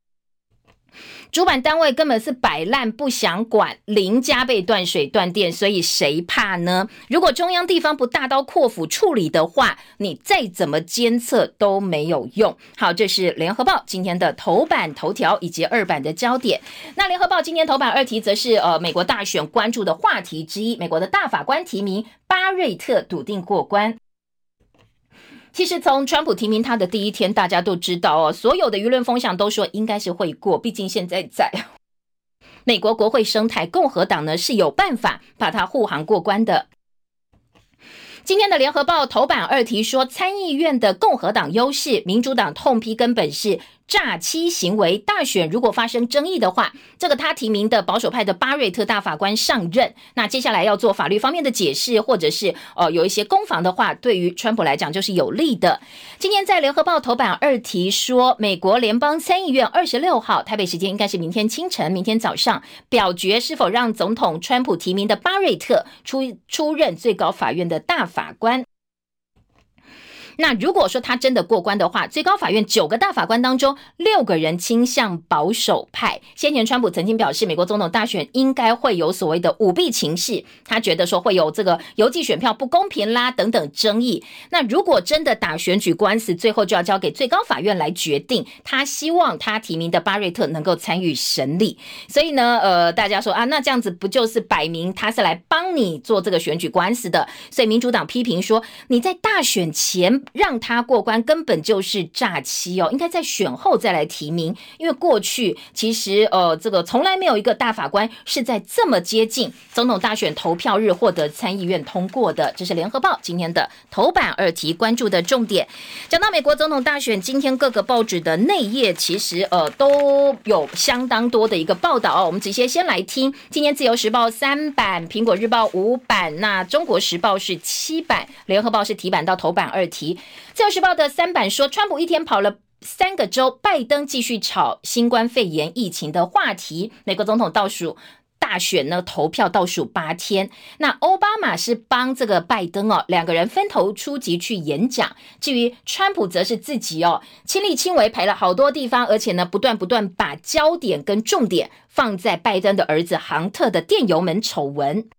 主板单位根本是摆烂，不想管，零家被断水断电，所以谁怕呢？如果中央地方不大刀阔斧处理的话，你再怎么监测都没有用。好，这是联合报今天的头版头条以及二版的焦点。那联合报今天头版二题则是呃美国大选关注的话题之一，美国的大法官提名巴瑞特笃定过关。其实从川普提名他的第一天，大家都知道哦，所有的舆论风向都说应该是会过，毕竟现在在 [laughs] 美国国会生态，共和党呢是有办法把它护航过关的。今天的联合报头版二题说，参议院的共和党优势，民主党痛批根本是。诈欺行为，大选如果发生争议的话，这个他提名的保守派的巴瑞特大法官上任，那接下来要做法律方面的解释，或者是呃有一些攻防的话，对于川普来讲就是有利的。今天在联合报头版二题说，美国联邦参议院二十六号台北时间应该是明天清晨、明天早上表决是否让总统川普提名的巴瑞特出出任最高法院的大法官。那如果说他真的过关的话，最高法院九个大法官当中，六个人倾向保守派。先前川普曾经表示，美国总统大选应该会有所谓的舞弊情势，他觉得说会有这个邮寄选票不公平啦等等争议。那如果真的打选举官司，最后就要交给最高法院来决定。他希望他提名的巴瑞特能够参与审理。所以呢，呃，大家说啊，那这样子不就是摆明他是来帮你做这个选举官司的？所以民主党批评说，你在大选前。让他过关根本就是诈欺哦，应该在选后再来提名，因为过去其实呃这个从来没有一个大法官是在这么接近总统大选投票日获得参议院通过的。这是联合报今天的头版二题关注的重点。讲到美国总统大选，今天各个报纸的内页其实呃都有相当多的一个报道哦。我们直接先来听，今天自由时报三版，苹果日报五版，那中国时报是七版，联合报是提版到头版二题。自由时报的三版说，川普一天跑了三个州，拜登继续炒新冠肺炎疫情的话题。美国总统倒数大选呢，投票倒数八天。那奥巴马是帮这个拜登哦，两个人分头出击去演讲。至于川普，则是自己哦，亲力亲为，陪了好多地方，而且呢，不断不断把焦点跟重点放在拜登的儿子杭特的电油门丑闻。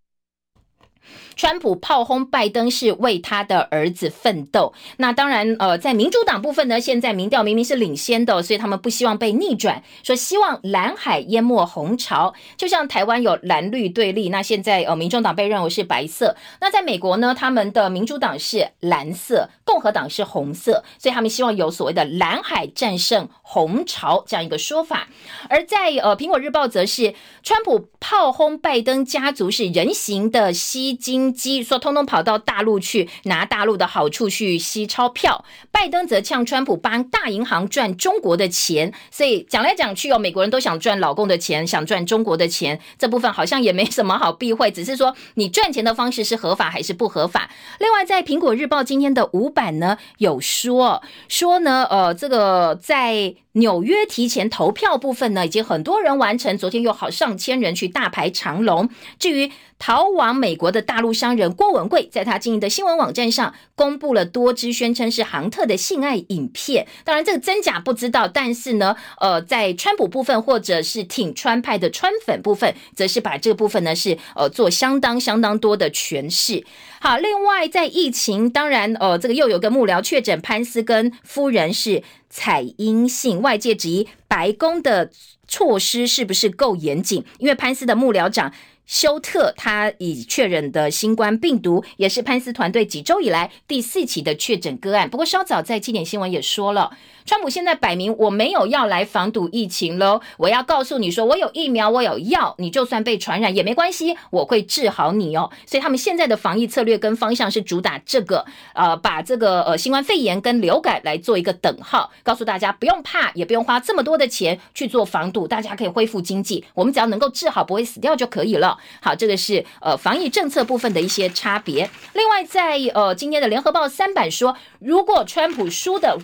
川普炮轰拜登是为他的儿子奋斗。那当然，呃，在民主党部分呢，现在民调明明是领先的，所以他们不希望被逆转，说希望蓝海淹没红潮，就像台湾有蓝绿对立，那现在呃，民众党被认为是白色。那在美国呢，他们的民主党是蓝色，共和党是红色，所以他们希望有所谓的蓝海战胜红潮这样一个说法。而在呃，苹果日报则是川普炮轰拜登家族是人形的吸金机，说通通跑到大陆去拿大陆的好处去吸钞票。拜登则呛川普帮大银行赚中国的钱，所以讲来讲去哦，美国人都想赚老公的钱，想赚中国的钱，这部分好像也没什么好避讳，只是说你赚钱的方式是合法还是不合法。另外，在苹果日报今天的五版呢，有说说呢，呃，这个在。纽约提前投票部分呢，已经很多人完成。昨天又好上千人去大排长龙。至于逃往美国的大陆商人郭文贵，在他经营的新闻网站上公布了多支宣称是杭特的性爱影片。当然，这个真假不知道。但是呢，呃，在川普部分或者是挺川派的川粉部分，则是把这个部分呢是呃做相当相当多的诠释。好，另外在疫情，当然呃，这个又有个幕僚确诊，潘斯跟夫人是。采阴性，外界质疑白宫的措施是不是够严谨？因为潘斯的幕僚长休特他已确认的新冠病毒，也是潘斯团队几周以来第四起的确诊个案。不过稍早在七点新闻也说了。川普现在摆明我没有要来防堵疫情喽，我要告诉你说，我有疫苗，我有药，你就算被传染也没关系，我会治好你哦。所以他们现在的防疫策略跟方向是主打这个，呃，把这个呃新冠肺炎跟流感来做一个等号，告诉大家不用怕，也不用花这么多的钱去做防堵，大家可以恢复经济，我们只要能够治好，不会死掉就可以了。好，这个是呃防疫政策部分的一些差别。另外，在呃今天的联合报三版说，如果川普输的。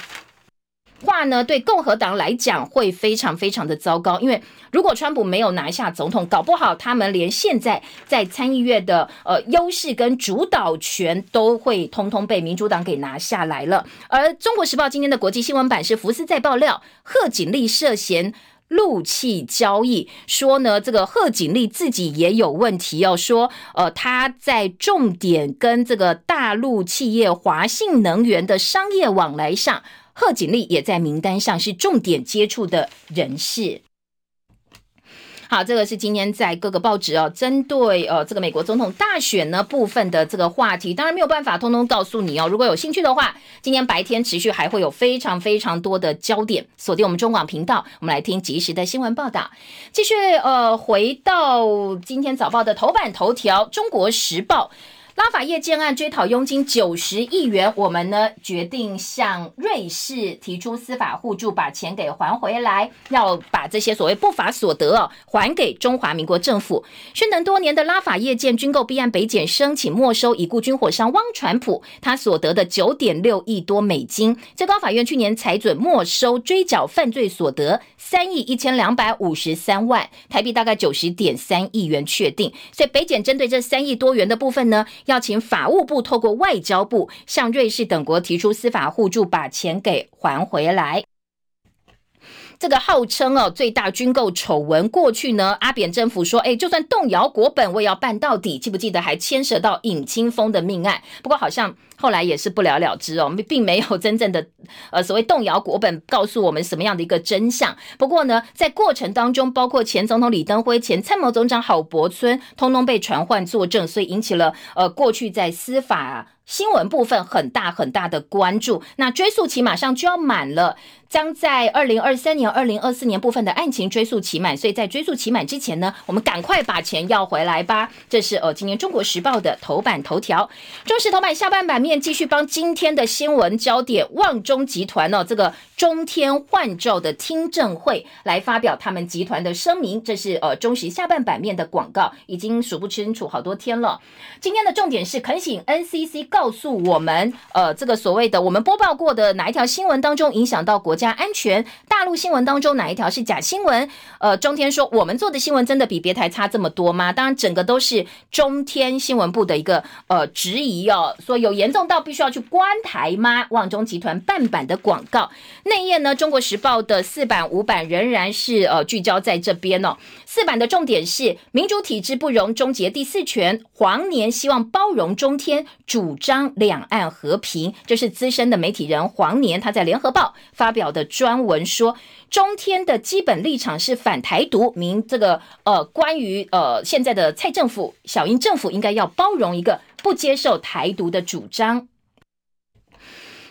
话呢，对共和党来讲会非常非常的糟糕，因为如果川普没有拿下总统，搞不好他们连现在在参议院的呃优势跟主导权都会通通被民主党给拿下来了。而中国时报今天的国际新闻版是福斯在爆料，贺锦丽涉嫌陆气交易，说呢这个贺锦丽自己也有问题哦，说呃他在重点跟这个大陆企业华信能源的商业往来上。贺锦丽也在名单上，是重点接触的人士。好，这个是今天在各个报纸哦，针对呃这个美国总统大选呢部分的这个话题，当然没有办法通通告诉你哦。如果有兴趣的话，今天白天持续还会有非常非常多的焦点，锁定我们中广频道，我们来听及时的新闻报道。继续呃，回到今天早报的头版头条，《中国时报》。拉法叶建案追讨佣金九十亿元，我们呢决定向瑞士提出司法互助，把钱给还回来，要把这些所谓不法所得哦还给中华民国政府。宣腾多年的拉法叶建军购弊案，北检申请没收已故军火商汪传普他所得的九点六亿多美金。最高法院去年裁准没收追缴犯罪所得三亿一千两百五十三万台币，大概九十点三亿元确定。所以北检针对这三亿多元的部分呢？要请法务部透过外交部向瑞士等国提出司法互助，把钱给还回来。这个号称哦最大军购丑闻，过去呢阿扁政府说，哎，就算动摇国本，我也要办到底。记不记得还牵涉到尹清峰的命案？不过好像。后来也是不了了之哦，并没有真正的呃所谓动摇国本，告诉我们什么样的一个真相。不过呢，在过程当中，包括前总统李登辉、前参谋总长郝柏村，通通被传唤作证，所以引起了呃过去在司法新闻部分很大很大的关注。那追诉期马上就要满了，将在二零二三年、二零二四年部分的案情追诉期满，所以在追诉期满之前呢，我们赶快把钱要回来吧。这是呃今年中国时报的头版头条，中时头版下半版面。继续帮今天的新闻焦点旺中集团哦，这个中天换照的听证会来发表他们集团的声明。这是呃中时下半版面的广告，已经数不清楚好多天了。今天的重点是恳请 NCC 告诉我们，呃，这个所谓的我们播报过的哪一条新闻当中影响到国家安全？大陆新闻当中哪一条是假新闻？呃，中天说我们做的新闻真的比别台差这么多吗？当然，整个都是中天新闻部的一个呃质疑哦，说有严重到必须要去关台吗？旺中集团半版的广告内页呢？中国时报的四版五版仍然是呃聚焦在这边哦。四版的重点是民主体制不容终结第四权，黄年希望包容中天，主张两岸和平。这是资深的媒体人黄年他在联合报发表的专文说，中天的基本立场是反台独。民这个呃，关于呃现在的蔡政府、小英政府应该要包容一个不接受台独的主张。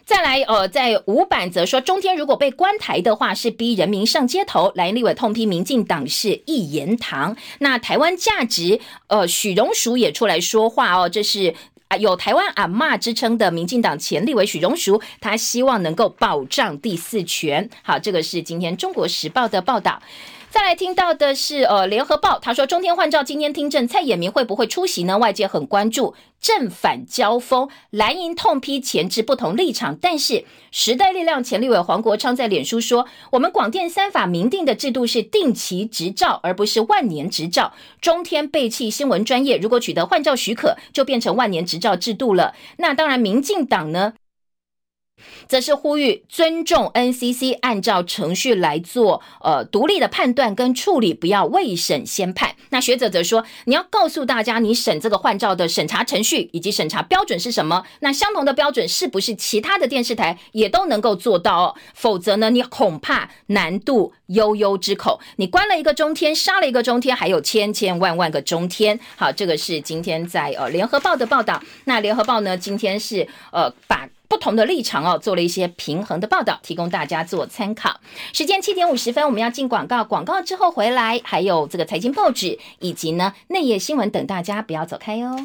再来，呃，在五版则说，中天如果被关台的话，是逼人民上街头。来，立委痛批民进党是一言堂。那台湾价值，呃，许荣淑也出来说话哦，这是啊，有台湾阿妈之称的民进党前立委许荣淑，他希望能够保障第四权。好，这个是今天中国时报的报道。再来听到的是，呃，联合报他说，中天换照今天听证，蔡衍明会不会出席呢？外界很关注正反交锋，蓝营痛批前置不同立场，但是时代力量前立委黄国昌在脸书说，我们广电三法明定的制度是定期执照，而不是万年执照。中天背弃新闻专业，如果取得换照许可，就变成万年执照制度了。那当然，民进党呢？则是呼吁尊重 NCC，按照程序来做，呃，独立的判断跟处理，不要未审先判。那学者则说，你要告诉大家，你审这个换照的审查程序以及审查标准是什么？那相同的标准是不是其他的电视台也都能够做到？哦？否则呢，你恐怕难度悠悠之口。你关了一个中天，杀了一个中天，还有千千万万个中天。好，这个是今天在呃联合报的报道。那联合报呢，今天是呃把。不同的立场哦，做了一些平衡的报道，提供大家做参考。时间七点五十分，我们要进广告，广告之后回来，还有这个财经报纸以及呢内页新闻等，大家不要走开哟。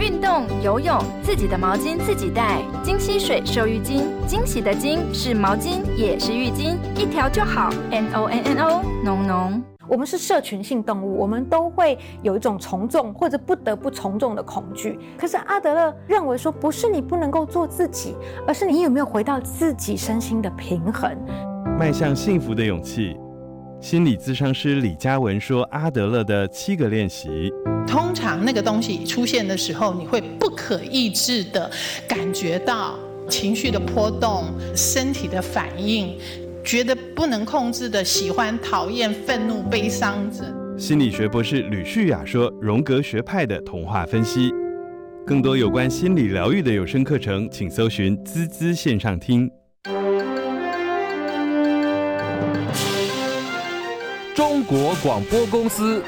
运动游泳，自己的毛巾自己带，金溪水收浴巾，惊喜的金是毛巾也是浴巾，一条就好。N O N N O，浓浓。我们是社群性动物，我们都会有一种从众或者不得不从众的恐惧。可是阿德勒认为说，不是你不能够做自己，而是你有没有回到自己身心的平衡，迈向幸福的勇气。心理咨商师李嘉文说：“阿德勒的七个练习，通常那个东西出现的时候，你会不可抑制的感觉到情绪的波动、身体的反应。”觉得不能控制的喜欢、讨厌、愤怒、悲伤者。心理学博士吕旭雅说：“荣格学派的童话分析，更多有关心理疗愈的有声课程，请搜寻滋滋线上听。”中国广播公司。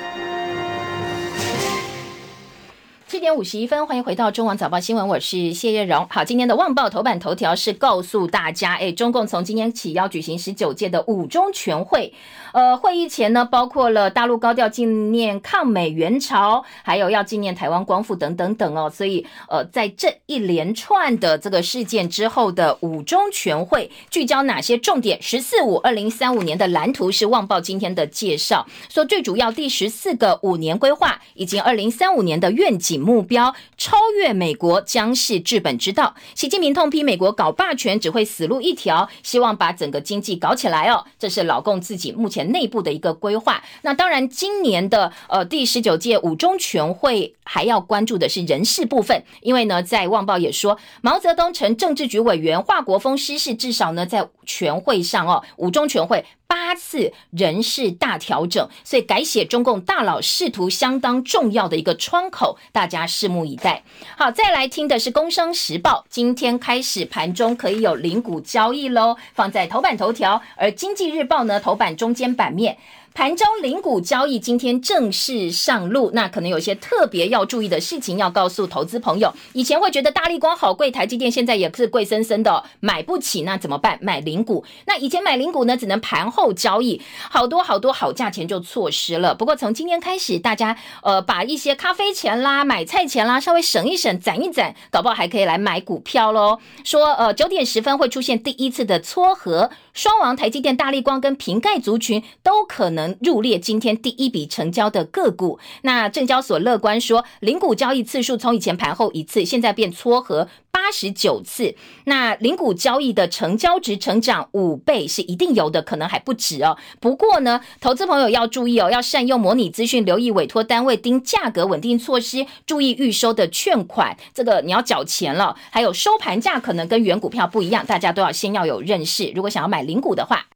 点五十一分，欢迎回到中网早报新闻，我是谢叶荣。好，今天的《旺报》头版头条是告诉大家，哎，中共从今天起要举行十九届的五中全会。呃，会议前呢，包括了大陆高调纪念抗美援朝，还有要纪念台湾光复等等等哦。所以，呃，在这一连串的这个事件之后的五中全会，聚焦哪些重点？“十四五”二零三五年的蓝图是《旺报》今天的介绍，说最主要第十四个五年规划以及二零三五年的愿景目标，超越美国将是治本之道。习近平痛批美国搞霸权只会死路一条，希望把整个经济搞起来哦。这是老共自己目前。内部的一个规划，那当然，今年的呃第十九届五中全会还要关注的是人事部分，因为呢，在《旺报》也说，毛泽东成政治局委员，华国锋失事，至少呢在全会上哦，五中全会。八次人事大调整，所以改写中共大佬仕途相当重要的一个窗口，大家拭目以待。好，再来听的是《工商时报》，今天开始盘中可以有零股交易喽，放在头版头条。而《经济日报》呢，头版中间版面。盘中零股交易今天正式上路，那可能有些特别要注意的事情要告诉投资朋友。以前会觉得大力光好贵，台积电现在也是贵森森的，买不起，那怎么办？买零股。那以前买零股呢，只能盘后交易，好多好多好价钱就错失了。不过从今天开始，大家呃把一些咖啡钱啦、买菜钱啦稍微省一省、攒一攒，搞不好还可以来买股票喽。说呃九点十分会出现第一次的撮合，双王台积电、大力光跟瓶盖族群都可能。能入列今天第一笔成交的个股。那证交所乐观说，零股交易次数从以前盘后一次，现在变撮合。八十九次，那零股交易的成交值成长五倍是一定有的，可能还不止哦。不过呢，投资朋友要注意哦，要善用模拟资讯，留意委托单位盯价格稳定措施，注意预收的券款，这个你要缴钱了。还有收盘价可能跟原股票不一样，大家都要先要有认识。如果想要买零股的话，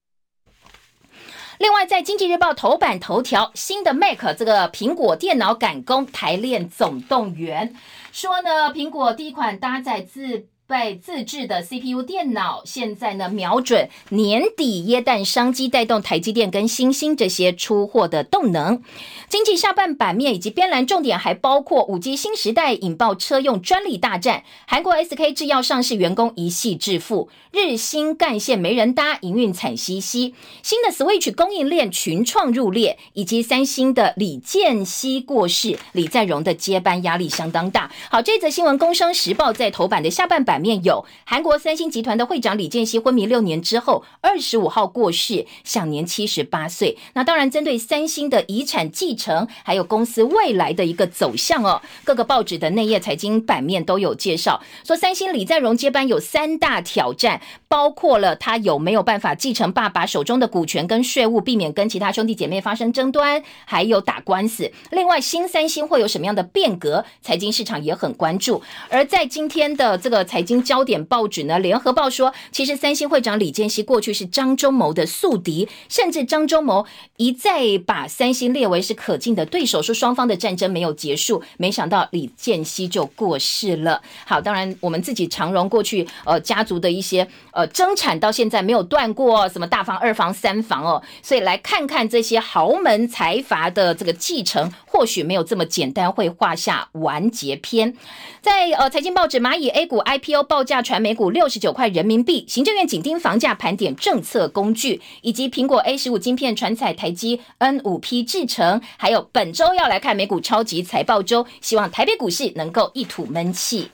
另外在经济日报头版头条，新的 Mac 这个苹果电脑赶工台链总动员。说呢，苹果第一款搭载自被自制的 CPU 电脑，现在呢瞄准年底耶诞商机，带动台积电跟新兴这些出货的动能。经济下半版面以及边栏重点还包括五 G 新时代引爆车用专利大战，韩国 SK 制药上市员工一系致富，日新干线没人搭，营运惨兮兮。新的 Switch 供应链群创入列，以及三星的李健熙过世，李在镕的接班压力相当大。好，这则新闻，工商时报在头版的下半版版面有韩国三星集团的会长李健熙昏迷六年之后，二十五号过世，享年七十八岁。那当然，针对三星的遗产继承。还有公司未来的一个走向哦，各个报纸的内页财经版面都有介绍，说三星李在镕接班有三大挑战，包括了他有没有办法继承爸爸手中的股权跟税务，避免跟其他兄弟姐妹发生争端，还有打官司。另外，新三星会有什么样的变革？财经市场也很关注。而在今天的这个财经焦点报纸呢，联合报说，其实三星会长李健熙过去是张忠谋的宿敌，甚至张忠谋一再把三星列为是可。敬的对手说双方的战争没有结束，没想到李健熙就过世了。好，当然我们自己长荣过去呃家族的一些呃争产到现在没有断过，什么大房、二房、三房哦，所以来看看这些豪门财阀的这个继承，或许没有这么简单，会画下完结篇。在呃财经报纸，蚂蚁 A 股 IP 报价传每股六十九块人民币，行政院紧盯房价盘点政策工具，以及苹果 A 十五晶片传采台积 N 五 P 制成。还有本周要来看美股超级财报周，希望台北股市能够一吐闷气。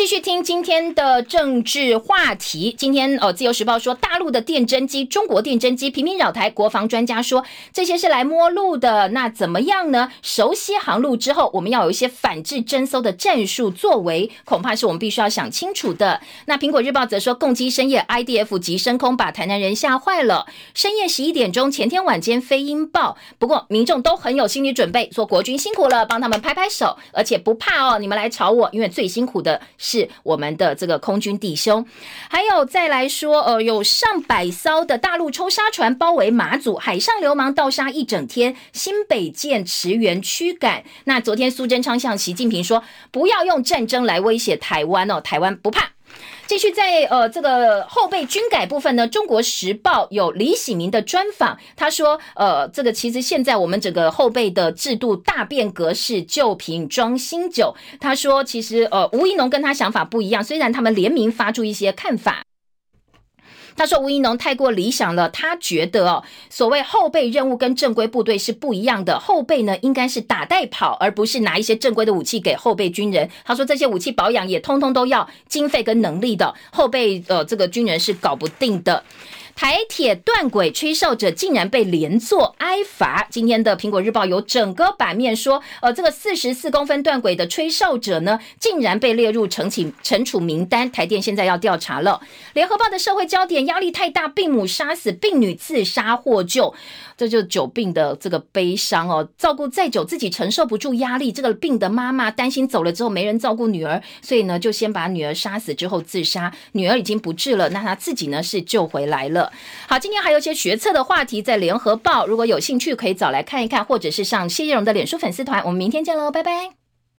继续听今天的政治话题。今天哦，《自由时报》说大陆的电侦机、中国电侦机频频扰台，国防专家说这些是来摸路的。那怎么样呢？熟悉航路之后，我们要有一些反制侦搜的战术作为，恐怕是我们必须要想清楚的。那《苹果日报》则说，共机深夜 IDF 急升空，把台南人吓坏了。深夜十一点钟，前天晚间飞鹰爆，不过民众都很有心理准备，说国军辛苦了，帮他们拍拍手，而且不怕哦，你们来吵我，因为最辛苦的。是我们的这个空军弟兄，还有再来说，呃，有上百艘的大陆抽沙船包围马祖，海上流氓盗沙一整天，新北舰驰援驱赶。那昨天苏贞昌向习近平说，不要用战争来威胁台湾哦，台湾不怕。继续在呃这个后备军改部分呢，《中国时报》有李喜明的专访，他说，呃，这个其实现在我们整个后备的制度大变革是旧瓶装新酒。他说，其实呃吴一农跟他想法不一样，虽然他们联名发出一些看法。他说吴一农太过理想了，他觉得哦，所谓后备任务跟正规部队是不一样的，后备呢应该是打带跑，而不是拿一些正规的武器给后备军人。他说这些武器保养也通通都要经费跟能力的，后备呃这个军人是搞不定的。台铁断轨吹哨者竟然被连坐挨罚。今天的苹果日报有整个版面说，呃，这个四十四公分断轨的吹哨者呢，竟然被列入惩请惩处名单。台电现在要调查了。联合报的社会焦点压力太大，病母杀死病女自杀获救，这就久病的这个悲伤哦。照顾再久，自己承受不住压力。这个病的妈妈担心走了之后没人照顾女儿，所以呢，就先把女儿杀死之后自杀。女儿已经不治了，那她自己呢是救回来了。好，今天还有一些学测的话题在联合报，如果有兴趣可以早来看一看，或者是上谢叶荣的脸书粉丝团。我们明天见喽，拜拜。